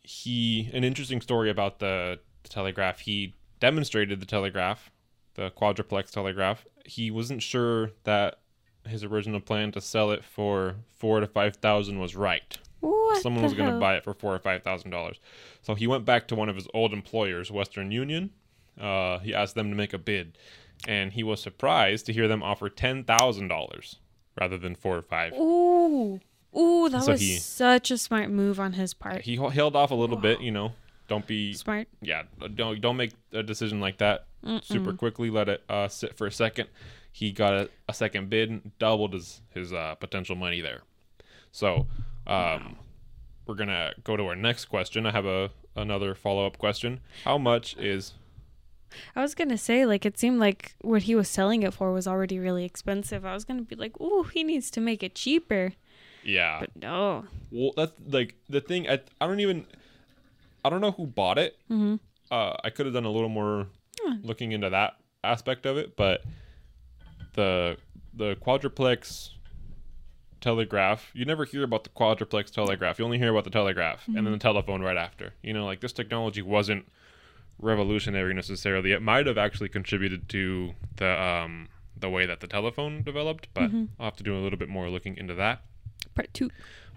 he an interesting story about the, the telegraph. He demonstrated the telegraph, the quadruplex telegraph. He wasn't sure that his original plan to sell it for 4 to 5,000 was right. What Someone was going to buy it for 4 or 5,000 dollars. So he went back to one of his old employers, Western Union. Uh, he asked them to make a bid and he was surprised to hear them offer $10,000 rather than 4 or 5. Ooh. Ooh, that So was he- such a smart move on his part. he held off a little bit, you know. Don't be Smart. yeah, don't don't make a decision like that super Mm-mm. quickly. Let it uh, sit for a second. He got a, a second bid, doubled his his uh, potential money there. So, um, we're gonna go to our next question. I have a another follow up question. How much is I was gonna say, like, it seemed like what he was selling it for was already really expensive. I was gonna be like, ooh, he needs to make it cheaper. Yeah? But no. Well, that's like the thing. I I don't even I don't know who bought it. Mm-hmm. uh, I could have done a little more Hmm. looking into that aspect of it, but the the quadruplex telegraph, you never hear about the quadruplex telegraph. You only hear about the telegraph and then the telephone right after. You know, like this technology wasn't revolutionary necessarily. It might have actually contributed to the um the way that the telephone developed, but Mhm. I'll have to do a little bit more looking into that. Part two.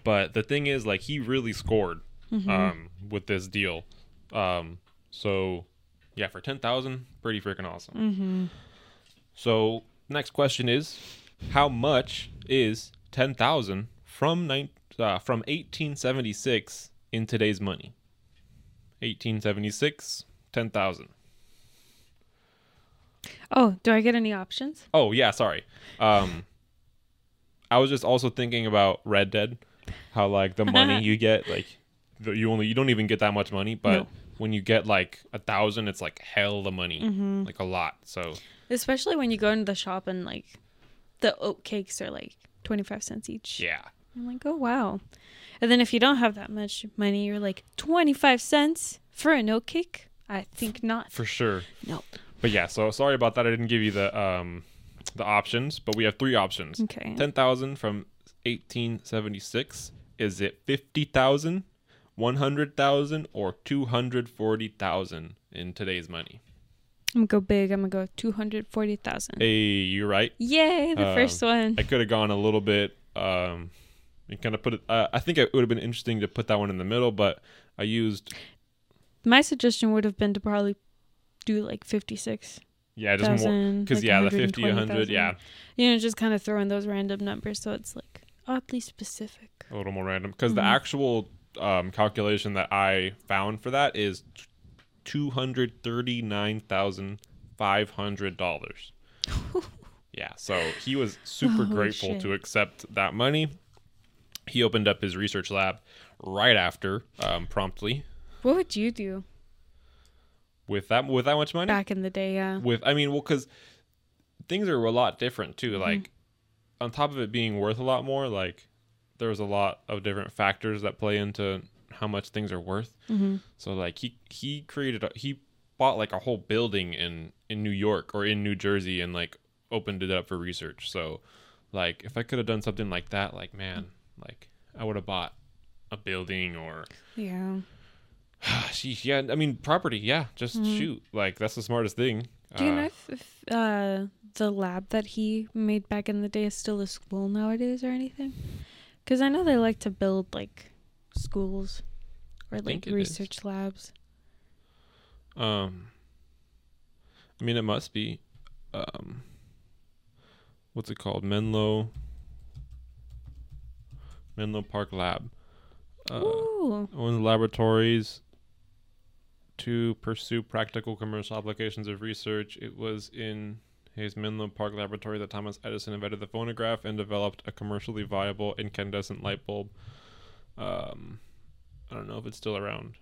But the thing is, like, he really scored Mhm. um, with this deal. Um, so, yeah, for ten thousand, pretty freaking awesome. mm-hmm. So, next question is, how much is ten thousand from nine uh, from eighteen seventy six in today's money? Eighteen seventy six, ten thousand. Oh, do I get any options? Oh yeah, sorry. Um, I was just also thinking about Red Dead, how like the money you get, like you only you don't even get that much money, but No. when you get like a thousand, it's like hell the money, Mm-hmm. like a lot. So Especially when you go into the shop and like the oat cakes are like 25 cents each. yeah, I'm like, oh, wow. And then if you don't have that much money, you're like, 25 cents for an oat cake? I think not. for sure. No. But yeah, so sorry about that. I didn't give you the um the options, but we have three options. Okay. Ten thousand from eighteen seventy six. Is it fifty thousand, one hundred thousand, or two hundred forty thousand in today's money? I'm going to go big. I'm going to go 240,000. Hey, you're right. Yay, the Um, first one. I could have gone a little bit. Um, and kind of put it. Uh, I think it would have been interesting to put that one in the middle, but I used My suggestion would have been to probably do like 56. Yeah, just more thousand, because like yeah, the 50, 100, 120,000. yeah, You know, just kind of throwing those random numbers so it's like oddly specific. a little more random because the Mhm. actual um, calculation that I found for that is two hundred thirty nine thousand five hundred dollars. yeah, so he was super Oh, grateful shit. to accept that money. He opened up his research lab right after, um, promptly What would you do with that with that much money. back in the day? Yeah. with I mean, well, because things are a lot different too. Mm-hmm. Like on top of it being worth a lot more, like there was a lot of different factors that play into how much things are worth. Mm-hmm. So like he he created a, he bought like a whole building in in New York or in New Jersey and like opened it up for research. So like if I could have done something like that, like man, like I would have bought a building or Yeah. sheesh, yeah, I mean property, yeah, just Mhm. shoot. Like that's the smartest thing. Do you Uh, know if, if uh, the lab that he made back in the day is still a school nowadays or anything? Because I know they like to build like schools or like it is. research labs. Um, I mean, it must be. Um, what's it called? Menlo. Menlo Park Lab. Uh, Ooh. owns laboratories to pursue practical commercial applications of research. It was in his Menlo Park laboratory that Thomas Edison invented the phonograph and developed a commercially viable incandescent light bulb. Um, I don't know if it's still around.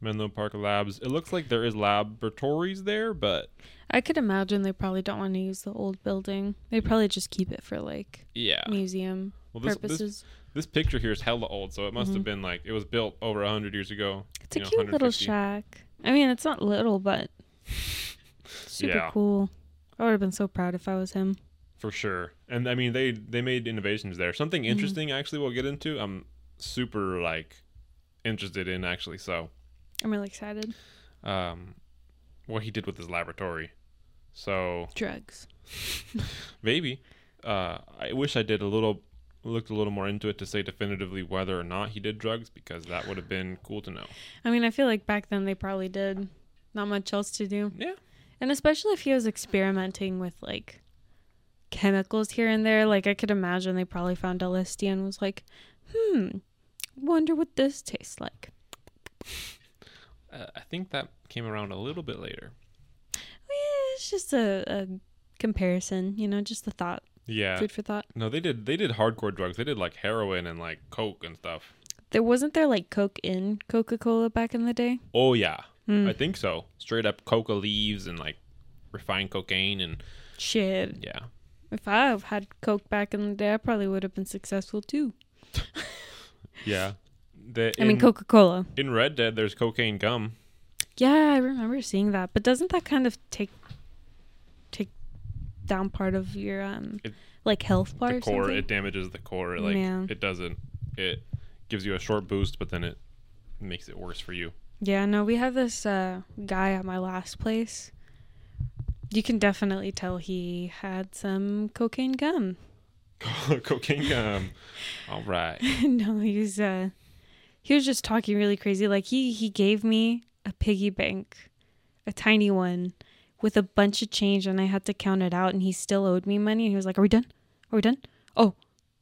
Menlo Park Labs. It looks like there is laboratories there, but I could imagine they probably don't want to use the old building. They probably just keep it for like yeah. museum Well, this, purposes. this picture here is hella old, so it must have Mhm. been like it was built over a hundred years ago. it's a know, cute little shack. I mean, it's not little, but super Yeah. cool. I would have been so proud if I was him. For sure. And I mean they they made innovations there. Something Mhm. interesting actually we'll get into. I'm super like interested in actually. So, I'm really excited. um what he did with his laboratory. So, Drugs. maybe uh I wish I did a little looked a little more into it to say definitively whether or not he did drugs because that would have been cool to know. I mean, I feel like back then they probably did not much else to do. Yeah. And especially if he was experimenting with like chemicals here and there, like I could imagine they probably found LSD and was like, hmm, wonder what this tastes like. Uh, I think that came around a little bit later. Yeah, It's just a, a comparison, you know, just a thought, Yeah. food for thought. No, they did they did hardcore drugs. They did like heroin and like coke and stuff. There wasn't there like Coke in Coca Cola back in the day? Oh yeah. Hmm. I think so. Straight up coca leaves and like refined cocaine and Shit. yeah. If I had Coke back in the day, I probably would have been successful too. Yeah. The, I mean, Coca Cola. In Red Dead, there's cocaine gum. Yeah, I remember seeing that. But doesn't that kind of take down part of your um It- like health bar the or core, it damages the core. Like Yeah. it doesn't. It gives you a short boost, but then it makes it worse for you. Yeah, no, we have this uh guy at my last place. You can definitely tell he had some cocaine gum. cocaine gum. All right. no, he was uh he was just talking really crazy. Like he he gave me a piggy bank, a tiny one, with a bunch of change, and I had to count it out. And he still owed me money. And he was like, "Are we done? Are we done? Oh,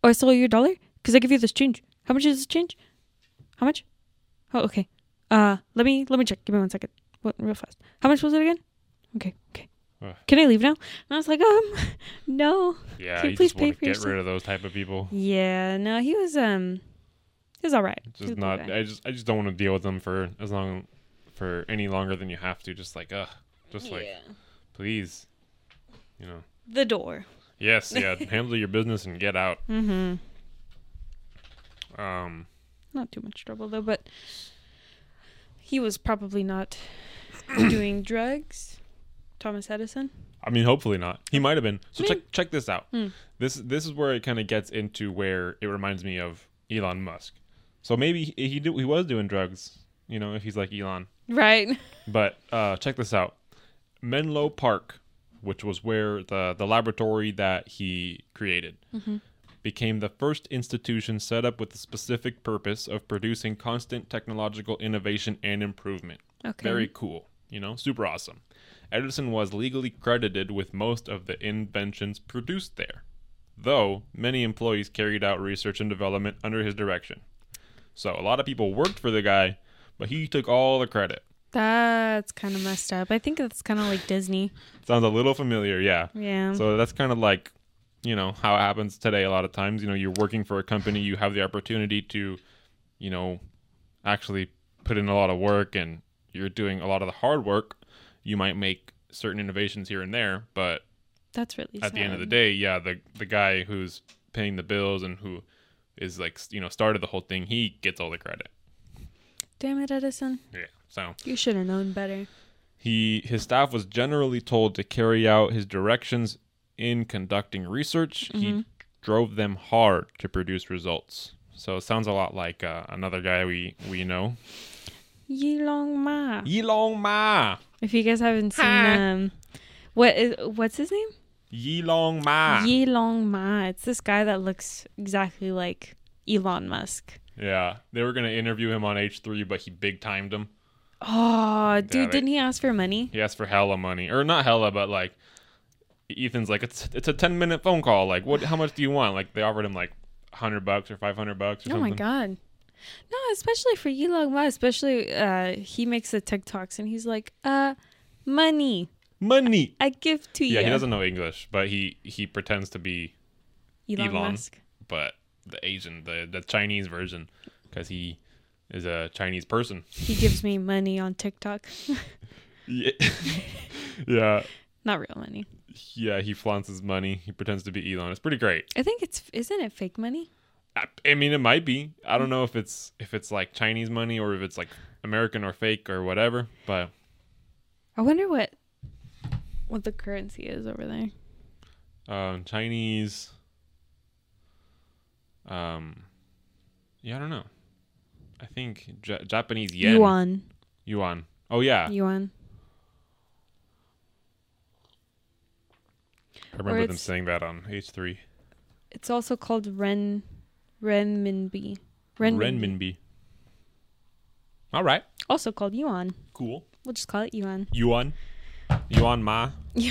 oh, I still owe you a dollar because I give you this change. How much is this change? How much? Oh, okay. Uh, let me let me check. Give me one second. What, real fast. How much was it again? Okay, okay. Can I leave now? And I was like, um, no. Yeah, Can you you please just want pay to for get yourself? rid of those type of people. Yeah, no, he was um He's all right. It's He's a just cool not. I just I just don't want to deal with them for as long for any longer than you have to. Just like ugh, just like Yeah. please, you know. the door. Yes, yeah. handle your business and get out. Mm-hmm. Um, Not too much trouble though, but he was probably not doing drugs. Thomas Edison. I mean, hopefully not. He might have been. So Hmm. check check this out. Hmm. This this is where it kind of gets into where it reminds me of Elon Musk. So maybe he he, do, he was doing drugs. You know, if he's like Elon. Right. But uh, check this out. Menlo Park, which was where the, the laboratory that he created, mm-hmm. became the first institution set up with the specific purpose of producing constant technological innovation and improvement. Okay. Very cool. You know, super awesome. Edison was legally credited with most of the inventions produced there, though many employees carried out research and development under his direction. So a lot of people worked for the guy, but he took all the credit. That's kind of messed up. I think that's kind of like Disney. Sounds a little familiar, yeah. Yeah. So that's kind of like, you know, how it happens today a lot of times. You know, you're working for a company, you have the opportunity to, you know, actually put in a lot of work and you're doing a lot of the hard work. You might make certain innovations here and there, but that's really at the end of the day, yeah, the the guy who's paying the bills and who is like, you know, started the whole thing, he gets all the credit. Damn it, Edison. Yeah. So, You should have known better. He his staff was generally told to carry out his directions in conducting research. He drove them hard to produce results. So it sounds a lot like uh, another guy we we know, Yilong Ma. Yilong Ma. If you guys haven't seen Ha. um what is what's his name? Yilong Ma. Yilong Ma. It's this guy that looks exactly like Elon Musk. yeah, they were gonna interview him on H three, but he big timed him. Oh, dude, didn't he ask for money? He asked for hella money, or not hella, but like Ethan's like it's it's a ten minute phone call. Like what? How much do you want? Like they offered him like hundred bucks or five hundred bucks or Oh something. my god. No, especially for Yilong Ma, especially uh he makes the TikToks and he's like, uh money. Money. I give to you. Yeah, he doesn't know English, but he he pretends to be, Elon, Elon. Musk. but the Asian, the the Chinese version, because he is a Chinese person. He gives me money on TikTok. Yeah, yeah, Not real money. yeah. He flaunts his money. He pretends to be Elon. It's pretty great. I think it's isn't it fake money? I, I mean, it might be. I don't know if it's if it's like Chinese money or if it's like American or fake or whatever. But I wonder what what the currency is over there. um, Chinese. Um, yeah, I don't know. I think J- Japanese yen. Yuan. Yuan. Oh yeah, Yuan. I remember them saying that on H three. It's also called ren renminbi. Renminbi. Renminbi. All right. Also called yuan. Cool. We'll just call it yuan. Yuan. Yuan Ma.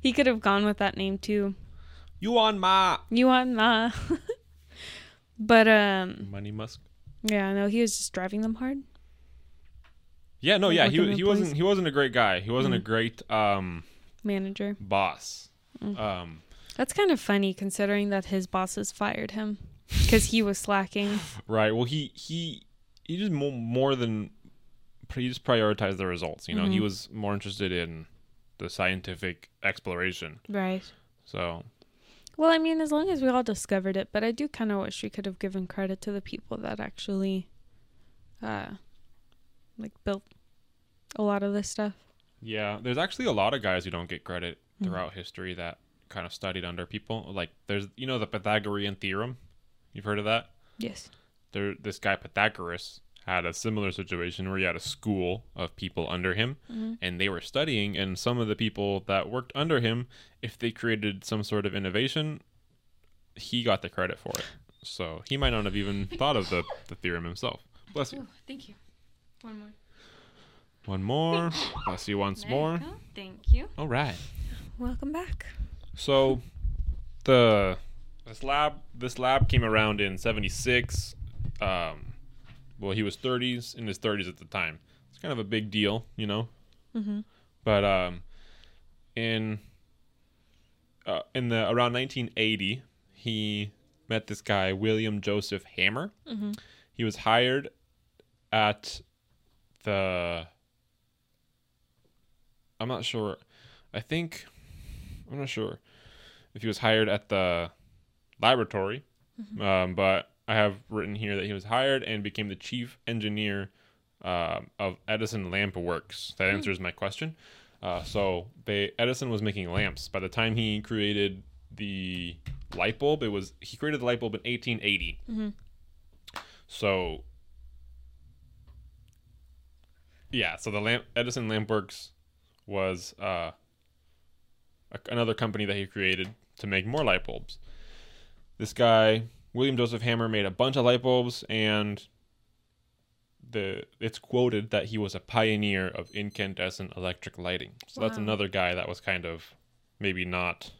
He could have gone with that name too. Yuan Ma. Yuan Ma. but um Money Musk. yeah, no, he was just driving them hard. Yeah, no, Like yeah, he he wasn't he wasn't a great guy. He wasn't a Mm. great um Manager. boss. Mm. Um That's kind of funny considering that his bosses fired him because he was slacking. right. Well, he he he just more, more than he just prioritized the results, you know. He Mhm. was more interested in the scientific exploration. Right. So, Well, I mean, as long as we all discovered it, but I do kind of wish we could have given credit to the people that actually, uh, like built a lot of this stuff. Yeah, there's actually a lot of guys who don't get credit Mhm. throughout history that kind of studied under people. Like there's you know the Pythagorean theorem. You've heard of that? Yes. There this guy Pythagoras had a similar situation where he had a school of people under him Mhm. and they were studying and some of the people that worked under him if they created some sort of innovation he got the credit for it. So he might not have even thought of the, the theorem himself. Bless you. thank you. One more. One more. Bless you once more. Thank you. All right. Welcome back. So the this lab this lab came around in 76 um well he was 30s in his 30s at the time it's kind of a big deal you know Mm-hmm. but um in uh, in the around 1980 he met this guy William Joseph Hammer. Mm-hmm. He was hired at the. I'm not sure. I think I'm not sure if he was hired at the laboratory, um, but I have written here that he was hired and became the chief engineer um of Edison Lamp Works. That answers my question. Uh, so they Edison was making lamps. By the time he created the light bulb, it was he created the light bulb in 1880. Mhm. So yeah, so the lamp Edison Lamp Works was uh, a, another company that he created to make more light bulbs. This guy, William Joseph Hammer, made a bunch of light bulbs, and the it's quoted that he was a pioneer of incandescent electric lighting. So that's another guy that was kind of maybe not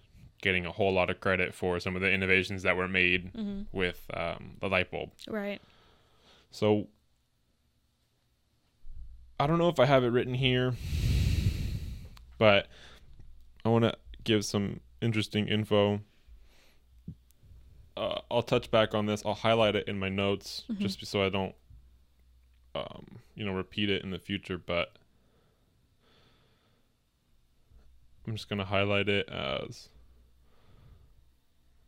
getting a whole lot of credit for some of the innovations that were made Mm-hmm. with um, the light bulb. Right. So I don't know if I have it written here, but I want to give some interesting info. Uh, I'll touch back on this. I'll highlight it in my notes Mhm. just so I don't, um, you know, repeat it in the future. But I'm just gonna highlight it as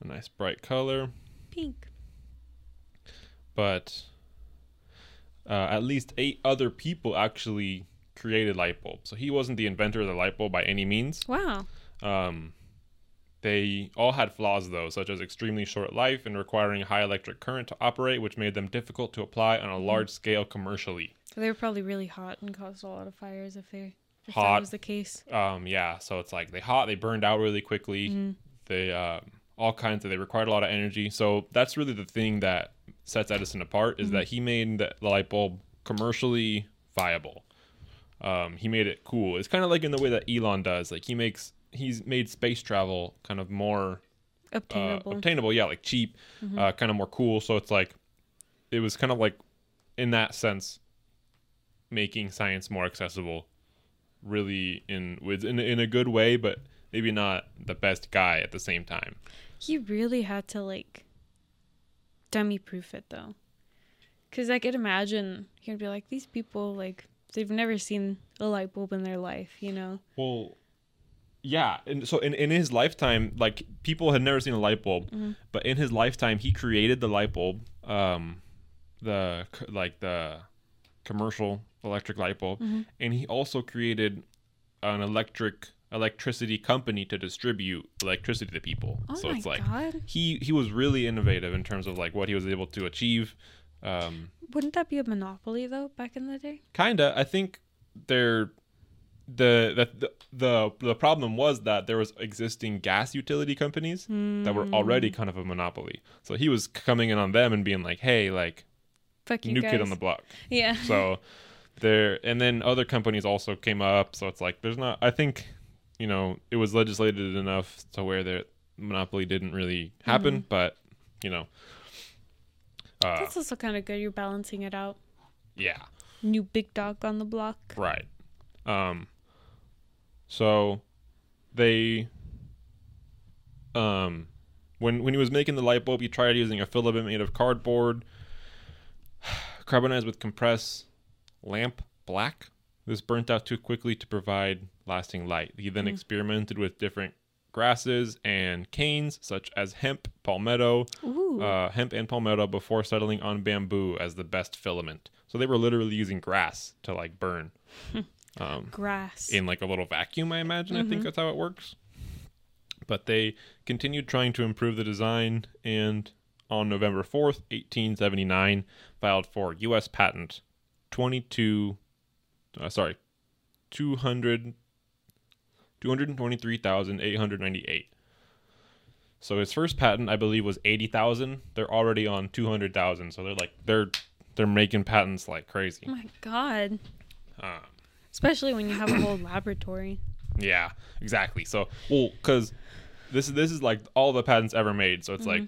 a nice bright color Pink. but uh, at least eight other people actually created light bulbs. So he wasn't the inventor of the light bulb by any means. Wow. Um, they all had flaws though, such as extremely short life and requiring high electric current to operate, which made them difficult to apply on a large scale commercially. So they were probably really hot and caused a lot of fires if they if Hot. that was the case. Um, yeah, so it's like they hot, they burned out really quickly. Mhm. They um, all kinds of they required a lot of energy. So that's really the thing that sets Edison apart is Mhm. that he made the the light bulb commercially viable. Um, he made it cool. It's kind of like in the way that Elon does. Like he makes he's made space travel kind of more Obtainable. uh, obtainable. Yeah, like cheap, Mhm. uh, kind of more cool. So it's like it was kind of like in that sense making science more accessible. Really in with in in a good way, but maybe not the best guy at the same time. he really had to like dummy proof it though. Cause I could imagine he'd be like, these people like they've never seen a light bulb in their life, you know? Well, yeah, and so in, in his lifetime, like people had never seen a light bulb, Mhm. but in his lifetime, he created the light bulb, um, the like the commercial electric light bulb, Mhm. and he also created an electric electricity company to distribute electricity to people. Oh so my it's like god. he he was really innovative in terms of like what he was able to achieve. Um, Wouldn't that be a monopoly though back in the day? kinda i think there the, the the the the problem was that there was existing gas utility companies that were already kind of a monopoly so he was coming in on them and being like hey like Fuck you new guys. kid on the block Yeah. so there and then other companies also came up so it's like there's not i think you know it was legislated enough to where the monopoly didn't really happen but you know uh That's also kind of good. You're balancing it out. yeah New big dog on the block. Right. Um so they um when when he was making the light bulb he tried using a filament made of cardboard carbonized with compressed lamp black. This burnt out too quickly to provide lasting light. He then Mm. experimented with different grasses and canes such as hemp, palmetto, uh, hemp and palmetto before settling on bamboo as the best filament. So they were literally using grass to like burn um, Grass. in like a little vacuum. I imagine. I think Mhm. that's how it works. But they continued trying to improve the design, and on November fourth, eighteen seventy nine, filed for U.S. patent twenty two. Uh, sorry, 200 223,898. So his first patent, I believe, was 80,000. They're already on 200,000. So they're like they're they're making patents like crazy. oh my god. Um, Especially when you have a whole laboratory. yeah, exactly. So well, because this is this is like all the patents ever made. So it's like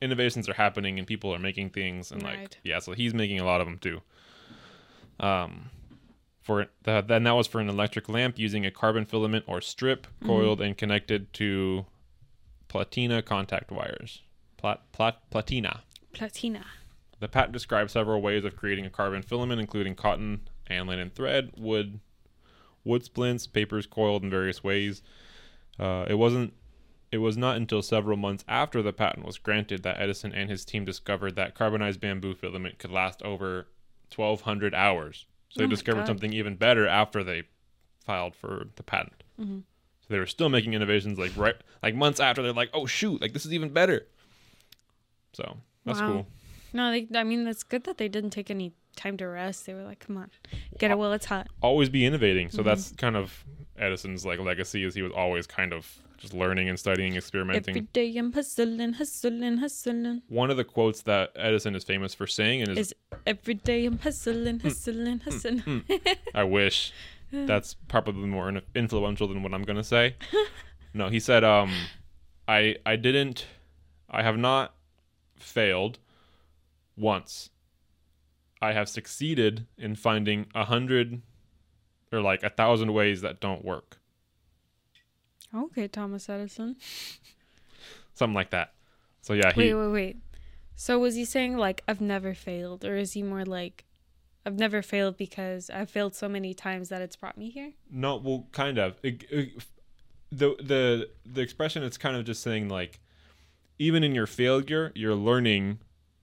innovations are happening and people are making things and like yeah. So he's making a lot of them too. Um, for the, then that was for an electric lamp using a carbon filament or strip coiled and connected to platina contact wires. Plat, plat, platina. Platina. The patent describes several ways of creating a carbon filament, including cotton and linen thread, wood, wood splints, papers coiled in various ways. Uh, it wasn't. It was not until several months after the patent was granted that Edison and his team discovered that carbonized bamboo filament could last over 1,200 hours. So Oh they discovered God. something even better after they filed for the patent. Mhm. So they were still making innovations like right, like months after. They're like, "Oh shoot! Like this is even better." So that's Wow. cool. No, they, I mean, it's good that they didn't take any time to rest. They were like, come on, get it while it's hot. always be innovating. So Mhm. that's kind of Edison's like legacy is he was always kind of just learning and studying, experimenting. Every day I'm hustling, hustling, hustling. One of the quotes that Edison is famous for saying and is Is every day I'm hustling, hustling, hustling. I wish that's probably more influential than what I'm going to say. no, he said um I I didn't I have not failed once. I have succeeded in finding a hundred or like a thousand ways that don't work. Okay, Thomas Edison. Something like that. So yeah, he Wait, wait, wait. So was he saying like I've never failed, or is he more like I've never failed because I've failed so many times that it's brought me here? No, well, kind of. It, it- the the the expression it's kind of just saying like, even in your failure, you're learning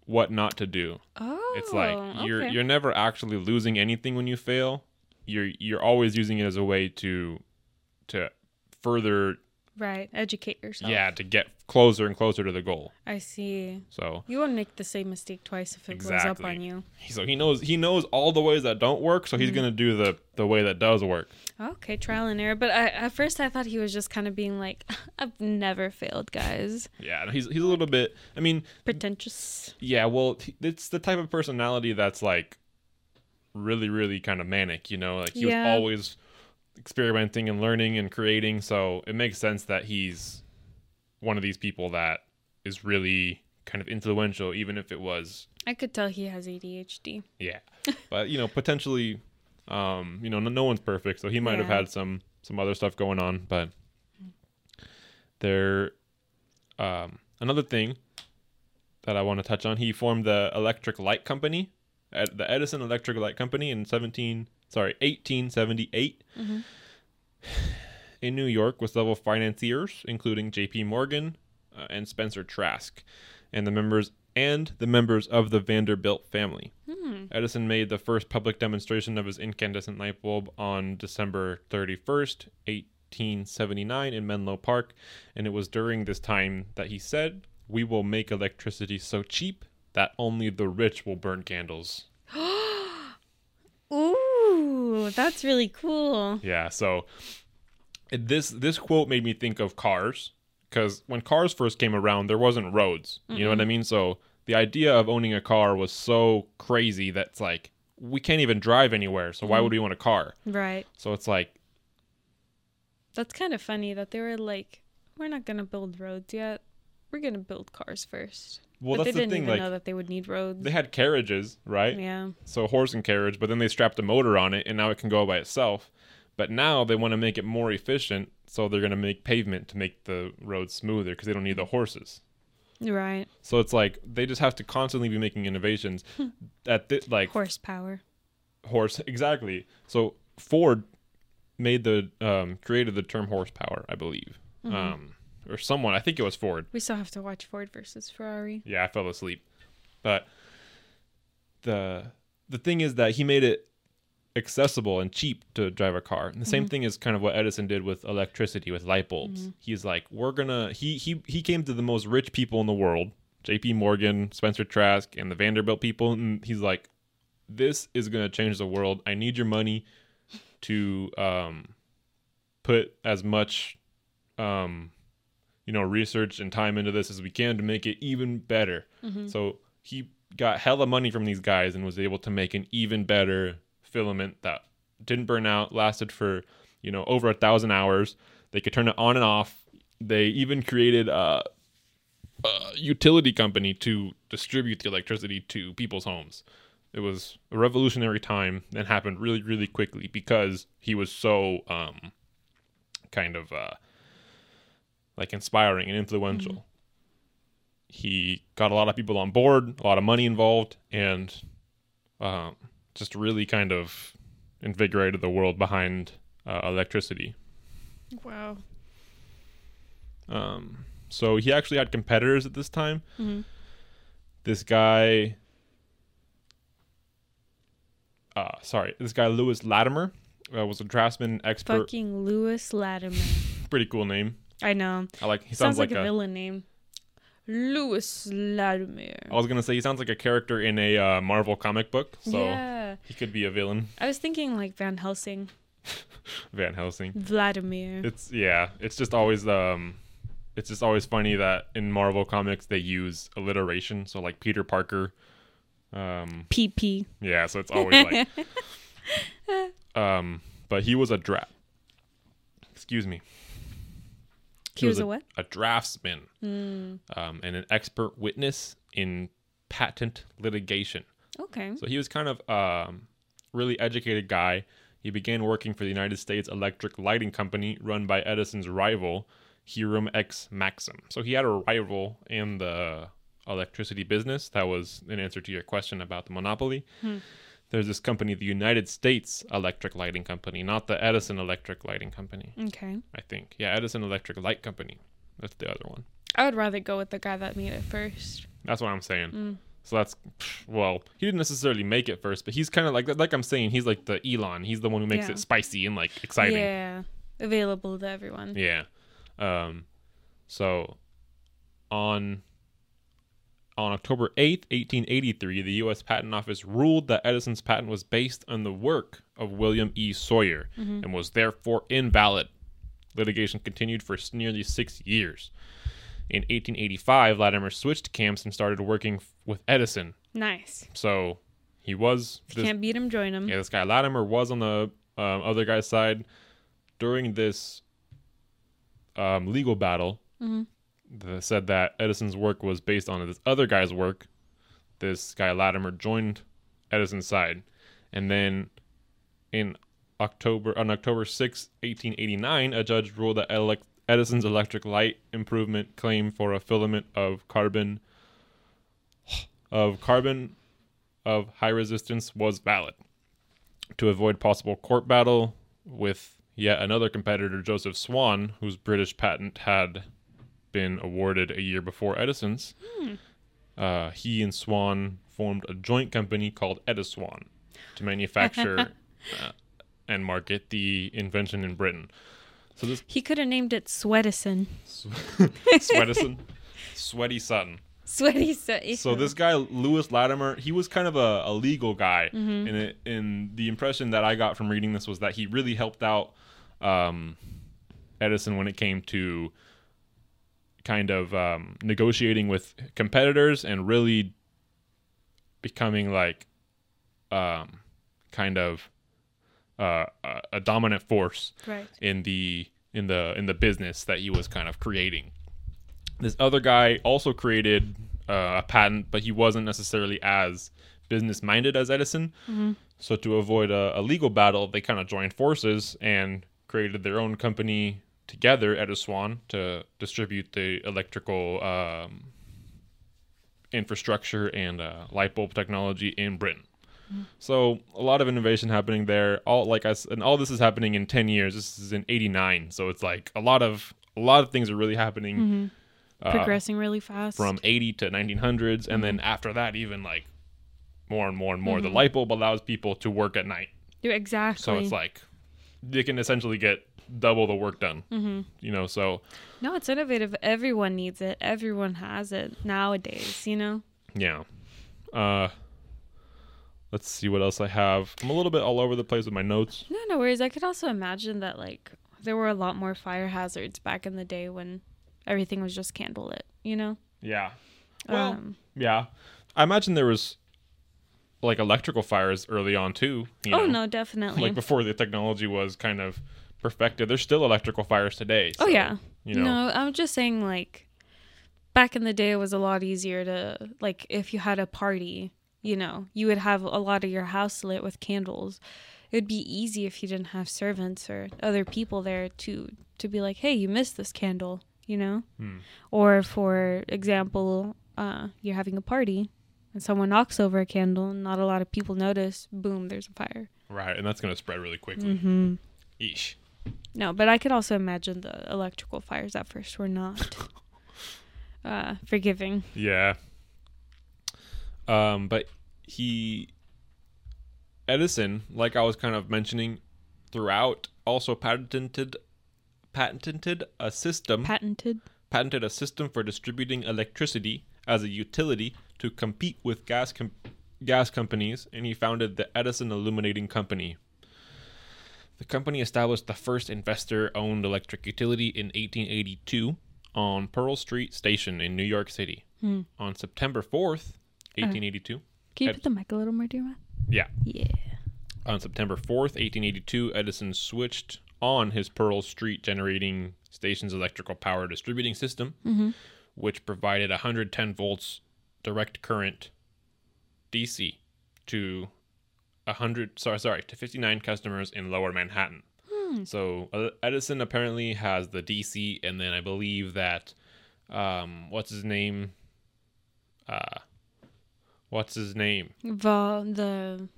what not to do. Oh, It's like oh, you're okay. you're never actually losing anything when you fail. You're you're always using it as a way to to further right. Educate yourself. yeah to get closer and closer to the goal. I see. So You won't make the same mistake twice if it blows up on you. so he knows he knows all the ways that don't work. So he's Mm-hmm. gonna do the the way that does work. Okay, trial and error. But I, at first, I thought he was just kind of being like, "I've never failed, guys." Yeah, he's he's a little bit. I mean, Pretentious. Yeah, well, it's the type of personality that's like really, really kind of manic, you know? Like he Yeah. was always experimenting and learning and creating, so it makes sense that he's one of these people that is really kind of influential, even if it was, I could tell he has ADHD. yeah. but you know, potentially, um, you know, no, no one's perfect, so he might have had some some other stuff going on, but there, um, another thing that I want to touch on. He formed the Electric Light Company, at the Edison Electric Light Company in 17 sorry 1878 Mhm. in New York with several financiers, including J.P. Morgan uh, and Spencer Trask, and the members and the members of the Vanderbilt family. Hmm. Edison made the first public demonstration of his incandescent light bulb on December 31st, 1879, in Menlo Park, and it was during this time that he said, We will make electricity so cheap that only the rich will burn candles. Ooh, that's really cool. Yeah, so this this quote made me think of cars because when cars first came around, there wasn't roads. You know what I mean? So the idea of owning a car was so crazy that it's like we can't even drive anywhere. So why would we mm-hmm. want a car? Right. So it's like That's kind of funny that they were like, "We're not gonna build roads yet. We're gonna build cars first. well, but that's they the didn't thing. even Like know that they would need roads. they had carriages, right? yeah. So horse and carriage, but then they strapped a motor on it, and now it can go by itself. But now they want to make it more efficient, so they're going to make pavement to make the roads smoother because they don't need the horses. Right. So it's like they just have to constantly be making innovations. at thi- like Horsepower. horse exactly. So Ford made the um, created the term horsepower, I believe, Mm-hmm. um, or someone. I think it was Ford. We still have to watch Ford versus Ferrari. Yeah, I fell asleep. But the the thing is that he made it accessible and cheap to drive a car. And the same thing is kind of what Edison did with electricity with light bulbs. He's like, we're gonna he he he came to the most rich people in the world, J.P. Morgan, Spencer Trask, and the Vanderbilt people, and he's like, this is gonna change the world. I need your money to um put as much um you know research and time into this as we can to make it even better. So he got hella money from these guys and was able to make an even better filament that didn't burn out, lasted for you know over a thousand hours. They could turn it on and off. They even created a, a utility company to distribute the electricity to people's homes. It was a revolutionary time and happened really, really quickly because he was so um, kind of uh, like inspiring and influential. he got a lot of people on board, a lot of money involved, and um, just really kind of invigorated the world behind uh, electricity. Wow. Um, so he actually had competitors at this time. hmm This guy, uh, sorry, this guy Lewis Latimer uh, was a draftsman expert. Fucking Lewis Latimer. Pretty cool name. I know. I like. He sounds, sounds, like, like, a, villain name. Louis Latimer. I was gonna say he sounds like a character in a uh, Marvel comic book, so yeah. he could be a villain. I was thinking like Van Helsing. Van Helsing. Vladimir. It's yeah. It's just always um, it's just always funny that in Marvel comics they use alliteration. So like Peter Parker, um, PP. yeah. So it's always like, um, but he was a draft. Excuse me. He was a what? A draftsman, Mm. um, and an expert witness in patent litigation. Okay. So he was kind of um, really educated guy. He began working for the United States Electric Lighting Company, run by Edison's rival, Hiram X Maxim. So he had a rival in the electricity business. That was an answer to your question about the monopoly. Hmm. There's this company, the United States Electric Lighting Company, not the Edison Electric Lighting Company. Okay. I think, yeah, Edison Electric Light Company. That's the other one. I would rather go with the guy that made it first. That's what I'm saying. Mm. So that's well, he didn't necessarily make it first, but he's kind of like like I'm saying, he's like the Elon. He's the one who makes Yeah. it spicy and like exciting. Yeah. Available to everyone. Yeah. Um so on on October 8th, 1883, the US Patent Office ruled that Edison's patent was based on the work of William E. Sawyer Mhm. and was therefore invalid. Litigation continued for nearly 6 years. In 1885, Latimer switched camps and started working with Edison. Nice. So he was this, can't beat him, join him. yeah, this guy Latimer was on the um, other guy's side during this um, legal battle. hmm That said that Edison's work was based on this other guy's work. This guy Latimer joined Edison's side, and then in October on October 6, 1889, a judge ruled that Edison's electric light improvement claim for a filament of carbon of carbon of high resistance was valid. To avoid possible court battle with yet another competitor, Joseph Swan, whose British patent had been awarded a year before Edison's, uh, he and Swan formed a joint company called Ediswan to manufacture uh, and market the invention in Britain. So this He could have named it Sweatison. Sweatison, Sweaty Sutton. Sweaty Sutton. So this guy Lewis Latimer, he was kind of a, a legal guy, Mhm. and it, and the impression that I got from reading this was that he really helped out um, Edison when it came to kind of um, negotiating with competitors and really becoming like um, kind of uh, a, dominant force Right. in the in the in the business that he was kind of creating. This other guy also created uh, a patent, but he wasn't necessarily as business minded as Edison. hmm So to avoid a, a legal battle, they kind of joined forces and created their own company together, Ediswan, to distribute the electrical um, infrastructure and uh, light bulb technology in Britain. So a lot of innovation happening there. All like I and all this is happening in ten years. This is in '89, so it's like a lot of a lot of things are really happening hmm uh, Progressing really fast. from 80 to 1900s, and then after that, even like more and more and more. The Mhm. light bulb allows people to work at night. Exactly. So it's like they can essentially get double the work done. hmm You know, so No, it's innovative. Everyone needs it. Everyone has it nowadays. You know. yeah. Uh let's see what else I have. I'm a little bit all over the place with my notes. No, no worries. I could also imagine that like there were a lot more fire hazards back in the day when everything was just candlelit. You know. Yeah. Well, um, yeah. I imagine there was like electrical fires early on too. You oh know? no, definitely. Like before the technology was kind of perfected. There's still electrical fires today. oh yeah. You know. No, I'm just saying like back in the day it was a lot easier to like if you had a party, you know, you would have a lot of your house lit with candles. It would be easy if you didn't have servants or other people there to to be like, "Hey, you missed this candle," you know? Hmm. Or for example, uh, you're having a party and someone knocks over a candle and not a lot of people notice, boom, there's a fire. Right, and that's gonna spread really quickly. Mm-hmm. Eesh. No, but I could also imagine the electrical fires at first were not uh, forgiving. Yeah. Um, but he Edison, like I was kind of mentioning throughout, also patented patented a system Patented. patented a system for distributing electricity as a utility to compete with gas com- gas companies, and he founded the Edison Illuminating Company. The company established the first investor-owned electric utility in 1882 on Pearl Street Station in New York City. Hmm. On September 4th, 1882. Can you Ed- put the mic a little more your mouth? Yeah. Yeah. On September 4th, 1882, Edison switched on his Pearl Street generating station's electrical power distributing system, Mm-hmm. which provided 110 volts direct current DC to 100 sorry sorry to 59 customers in lower Manhattan. So uh, Edison apparently has the DC and then I believe that um what's his name uh what's his name? Vol the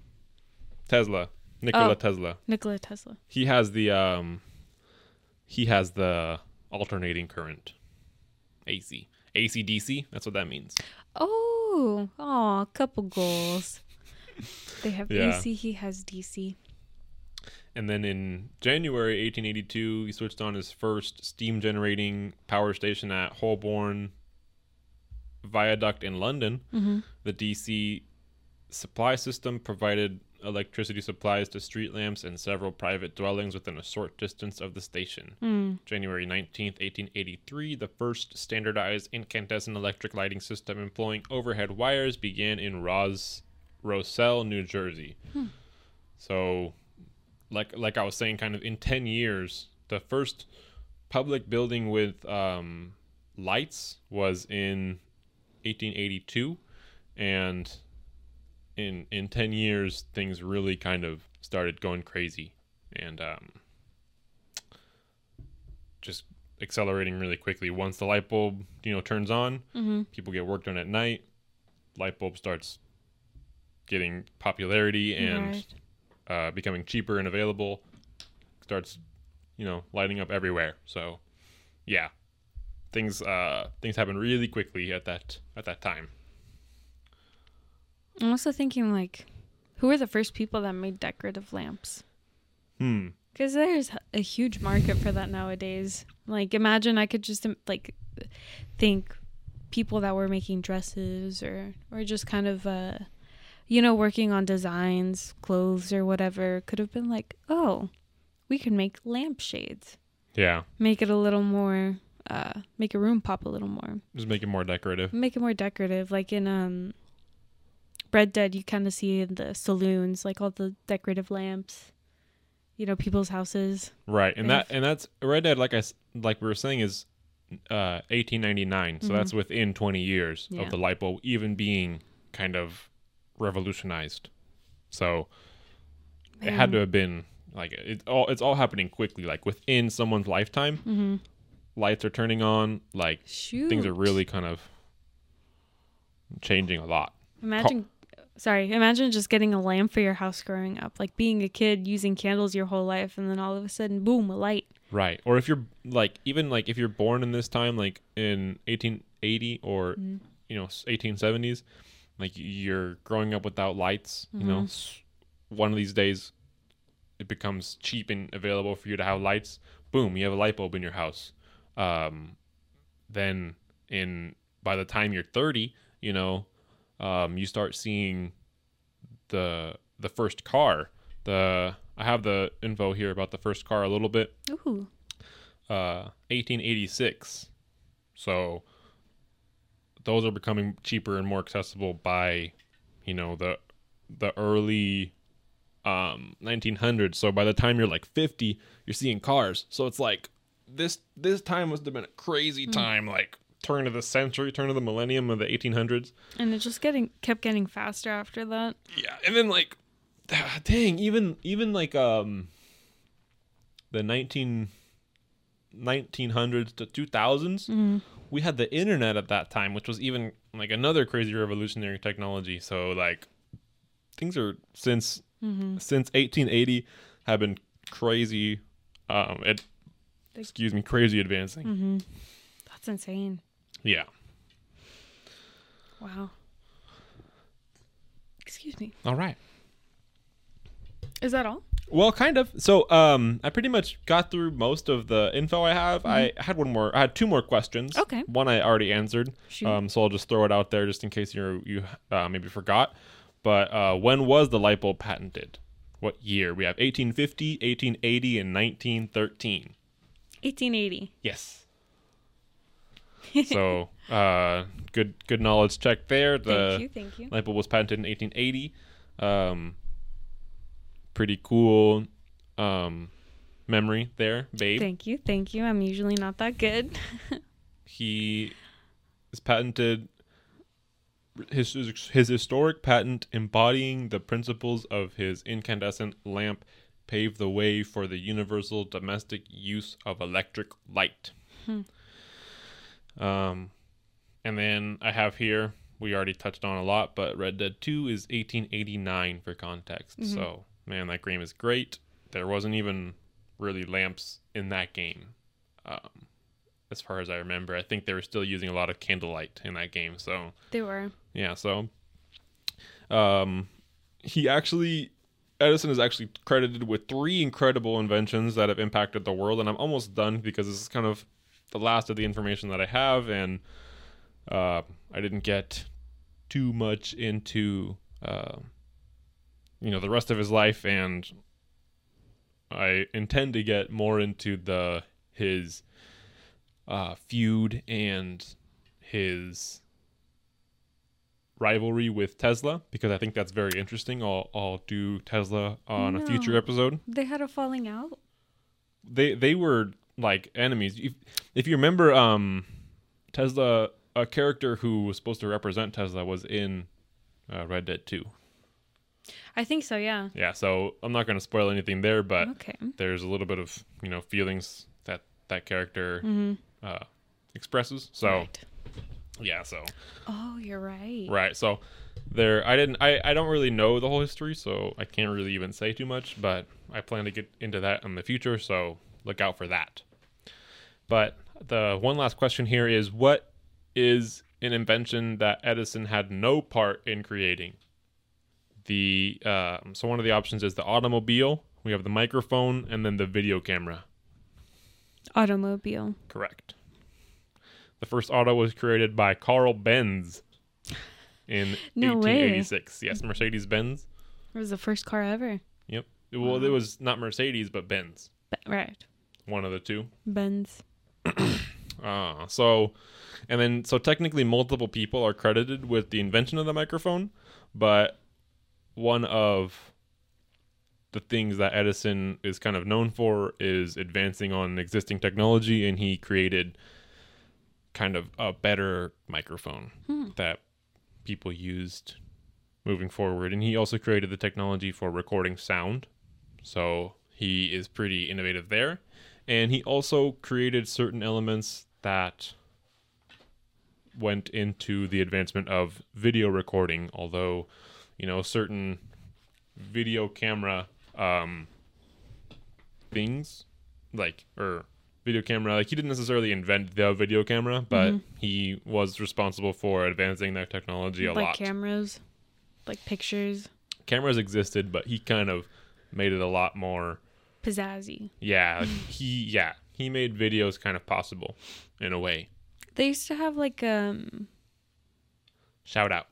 Tesla. Nikola Oh. Tesla. Nikola Tesla. He has the um he has the alternating current. AC. AC DC, that's what that means. Oh, oh, couple goals. They have Yeah. AC. He has DC. And then in January 1882, he switched on his first steam generating power station at Holborn Viaduct in London. Mm-hmm. The DC supply system provided electricity supplies to street lamps and several private dwellings within a short distance of the station. Mm. January 19th, 1883, the first standardized incandescent electric lighting system employing overhead wires began in Ros- Roselle, New Jersey. So, like like I was saying, kind of in 10 years, the first public building with um, lights was in 1882, and in in 10 years, things really kind of started going crazy, and um, just accelerating really quickly. Once the light bulb, you know, turns on, Mm-hmm. people get work done at night. Light bulb starts getting popularity and Right. uh, becoming cheaper and available. Starts, you know, lighting up everywhere. So, yeah, things uh, things happen really quickly at that at that time. I'm also thinking like, who were the first people that made decorative lamps? Hmm. Because there's a huge market for that nowadays. Like, imagine I could just like think people that were making dresses or or just kind of uh, you know, working on designs, clothes or whatever could have been like, oh, we can make lampshades, Yeah, make it a little more, uh, make a room pop a little more, just make it more decorative. make it more decorative. Like in um, Red Dead, you kind of see in the saloons like all the decorative lamps. You know, people's houses. Right, and that and that's Red Dead. Like I like we were saying is uh 1899, so that's within 20 years Mm-hmm. Yeah. of the light bulb even being kind of revolutionized. So it had to have been like it's all it's all happening quickly. Like within someone's lifetime, Mm-hmm. lights are turning on. Like Shoot. things are really kind of changing a lot. Imagine, sorry, imagine just getting a lamp for your house growing up, like being a kid using candles your whole life, and then all of a sudden, boom, a light. Right. Or if you're like even like if you're born in this time like in 1880 or Mm-hmm. you know 1870s like you're growing up without lights, you know, Mhm. one of these days it becomes cheap and available for you to have lights. Boom, you have a light bulb in your house. Um then in by the time you're 30, you know, um you start seeing the the first car. The I have the info here about the first car a little bit Ooh, uh, 1886. So those are becoming cheaper and more accessible by, you know, the the early um 1900s. So by the time you're like 50, you're seeing cars. So it's like this this time must have been a crazy time, like turn of the century, turn of the millennium of the 1800s. and it just getting kept getting faster after that. Yeah, and then like, dang, even even like um, the 19, 1900s to two thousands, Mm. We had the internet at that time, which was even like another crazy revolutionary technology. So like things are since Mm-hmm. since 1880 have been crazy um it excuse me crazy advancing. Mm-hmm. That's insane. Yeah. Wow. Excuse me. All right. Is that all? Well, kind of. So, um, I pretty much got through most of the info I have. I had one more. I had two more questions. Mm-hmm. Okay. One I already answered. Shoot. Um, so I'll just throw it out there just in case you you uh, maybe forgot. But uh, when was the light bulb patented? What year? We have 1850, 1880, and 1913. 1880. Yes. so, uh, good good knowledge check there. The thank you. Thank you. light bulb was patented in 1880. Um, pretty cool um, memory there, babe. Thank you. Thank you. I'm usually not that good. he is patented his his historic patent embodying the principles of his incandescent lamp paved the way for the universal domestic use of electric light. Um, and then I have here we already touched on a lot, but Red Dead Two is 1889 for context. So man, that game is great. There wasn't even really lamps in that game. Um, as far as I remember. I think they were still using a lot of candlelight in that game. So they were. yeah, so um, he actually Edison is actually credited with three incredible inventions that have impacted the world, and I'm almost done because this is kind of the last of the information that I have, and uh, I didn't get too much into uh, you know the rest of his life, and I intend to get more into the his uh, feud and his rivalry with Tesla because I think that's very interesting. I'll I'll do Tesla on a future episode. They had a falling out. They they were like enemies. If, if you remember, um, Tesla, a character who was supposed to represent Tesla was in uh, Red Dead Two. I think so. Yeah. Yeah, so I'm not going to spoil anything there, but Okay. there's a little bit of you know feelings that that character Mm-hmm. uh, expresses. So Right. yeah, so Oh, you're right. Right. So there I didn't I, I don't really know the whole history, so I can't really even say too much, but I plan to get into that in the future, so look out for that. But the one last question here is what is an invention that Edison had no part in creating? The uh, so one of the options is the automobile, we have the microphone, and then the video camera. Automobile. Correct. The first auto was created by Carl Benz in No way. 1886. Yes, Mercedes Benz. It was the first car ever. Yep. Well, it was not Mercedes, but Benz. Be- right. One of the two. Benz. Ah, so, and then so technically multiple people are credited with the invention of the microphone, but one of the things that Edison is kind of known for is advancing on existing technology, and he created kind of a better microphone hmm. that people used moving forward. And he also created the technology for recording sound, so he is pretty innovative there. And he also created certain elements that went into the advancement of video recording, although, you know, certain video camera um, things, like, or video camera, like, he didn't necessarily invent the video camera, but he was responsible for advancing that technology a lot. like lot. cameras. Like pictures. Cameras existed, but he kind of made it a lot more Pizzazzy. Yeah, like he yeah he made videos kind of possible in a way. They used to have like um Shout out.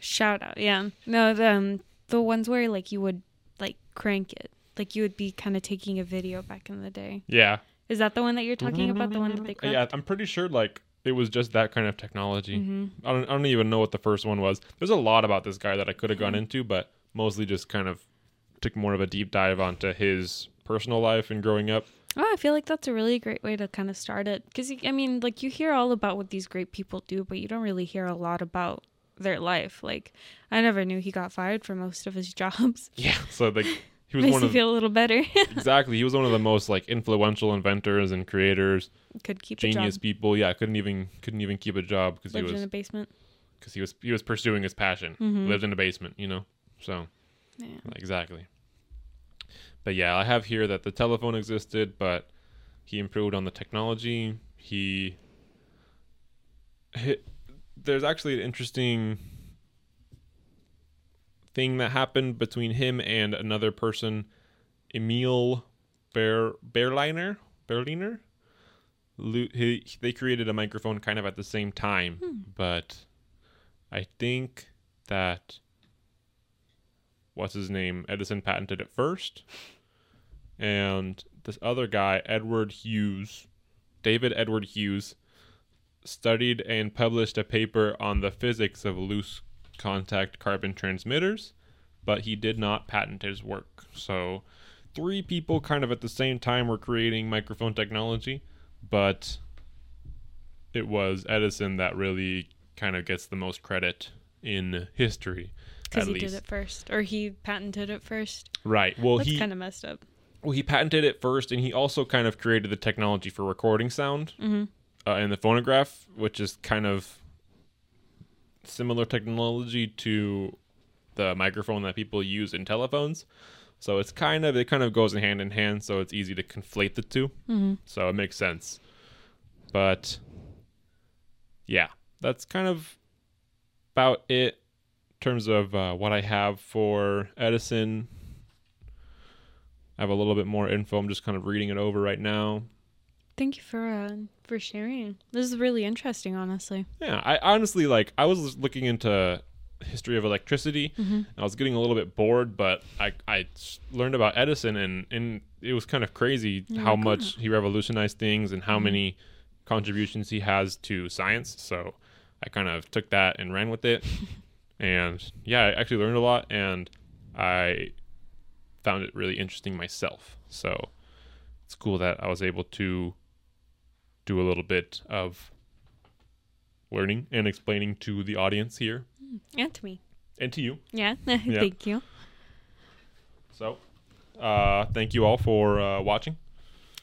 Shout out. Yeah. No, the um, the ones where like you would like crank it. Like you would be kind of taking a video back in the day. Yeah, Is that the one that you're talking about? The one that they cranked? yeah. I'm pretty sure like it was just that kind of technology. Mm-hmm. I don't I don't even know what the first one was. There's a lot about this guy that I could have gone into, but mostly just kind of took more of a deep dive onto his personal life and growing up. Oh, I feel like that's a really great way to kind of start it. Because, I mean, like, you hear all about what these great people do, but you don't really hear a lot about their life. Like, I never knew he got fired for most of his jobs. Yeah. So like he was Makes one you of feel a little better. exactly he was one of the most like influential inventors and creators, Could keep a genius people. Yeah, couldn't even couldn't even keep a job because he was. In a basement. because he was he was pursuing his passion. Mhm. Lived in a basement, you know. So Yeah. exactly. But yeah, I have here that the telephone existed, but he improved on the technology. He, he there's actually an interesting thing that happened between him and another person, Emil Bear Berliner? Berliner. He, they created a microphone kind of at the same time, hmm. but I think that what's his name? Edison patented it first, and this other guy Edward Hughes, David Edward Hughes, studied and published a paper on the physics of loose contact carbon transmitters, but he did not patent his work. So, three people kind of at the same time were creating microphone technology, but it was Edison that really kind of gets the most credit in history. Because he least. did it first, or he patented it first. Right. Well, That's he kind of messed up. well he patented it first, and he also kind of created the technology for recording sound hmm uh, in the phonograph, which is kind of similar technology to the microphone that people use in telephones. So it's kind of it kind of goes in hand in hand. So it's easy to conflate the two. hmm So it makes sense. But yeah, that's kind of about it in terms of uh, what I have for Edison. I have a little bit more info. I'm just kind of reading it over right now. Thank you for uh, for sharing. This is really interesting, honestly. Yeah, I honestly like. I was looking into history of electricity. Mhm. I was getting a little bit bored, but I I learned about Edison, and and it was kind of crazy Oh how much he revolutionized things and how Mhm. many contributions he has to science. So I kind of took that and ran with it, and yeah, I actually learned a lot, and I found it really interesting myself. So it's cool that I was able to do a little bit of learning and explaining to the audience here And to me. and to you. Yeah. Thank you. So, uh, thank you all for uh, watching.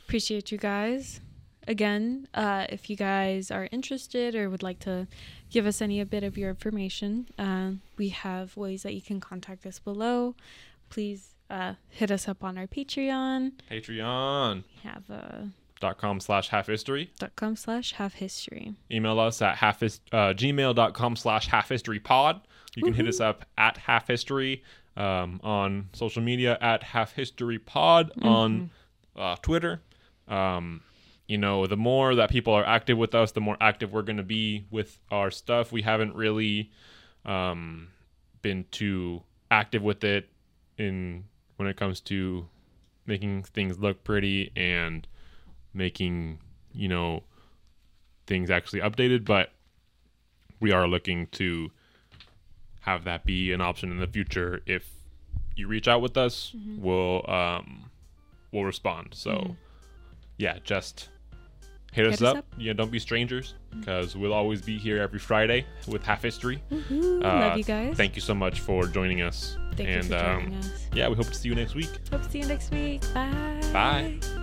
Appreciate you guys. Again, uh, if you guys are interested or would like to give us any a bit of your information, uh, we have ways that you can contact us below. Please uh, hit us up on our Patreon. Patreon. We have uh, slash half history. dot com slash half history. Email us at half uh, gmail.com slash half history pod. You can hit us up at half history um, on social media at half history pod on uh, Twitter. Um, you know, the more that people are active with us, the more active we're going to be with our stuff. We haven't really um, been too active with it in when it comes to making things look pretty and making you know things actually updated but we are looking to have that be an option in the future if you reach out with us we'll um we'll respond so Mhm. yeah just hit, us, Hit us up. up. yeah don't be strangers because we'll always be here every friday with half history. Uh, Love you guys. thank you so much for joining us Thank and you for joining um, us. yeah we hope to see you next week Hope to see you next week. Bye. Bye.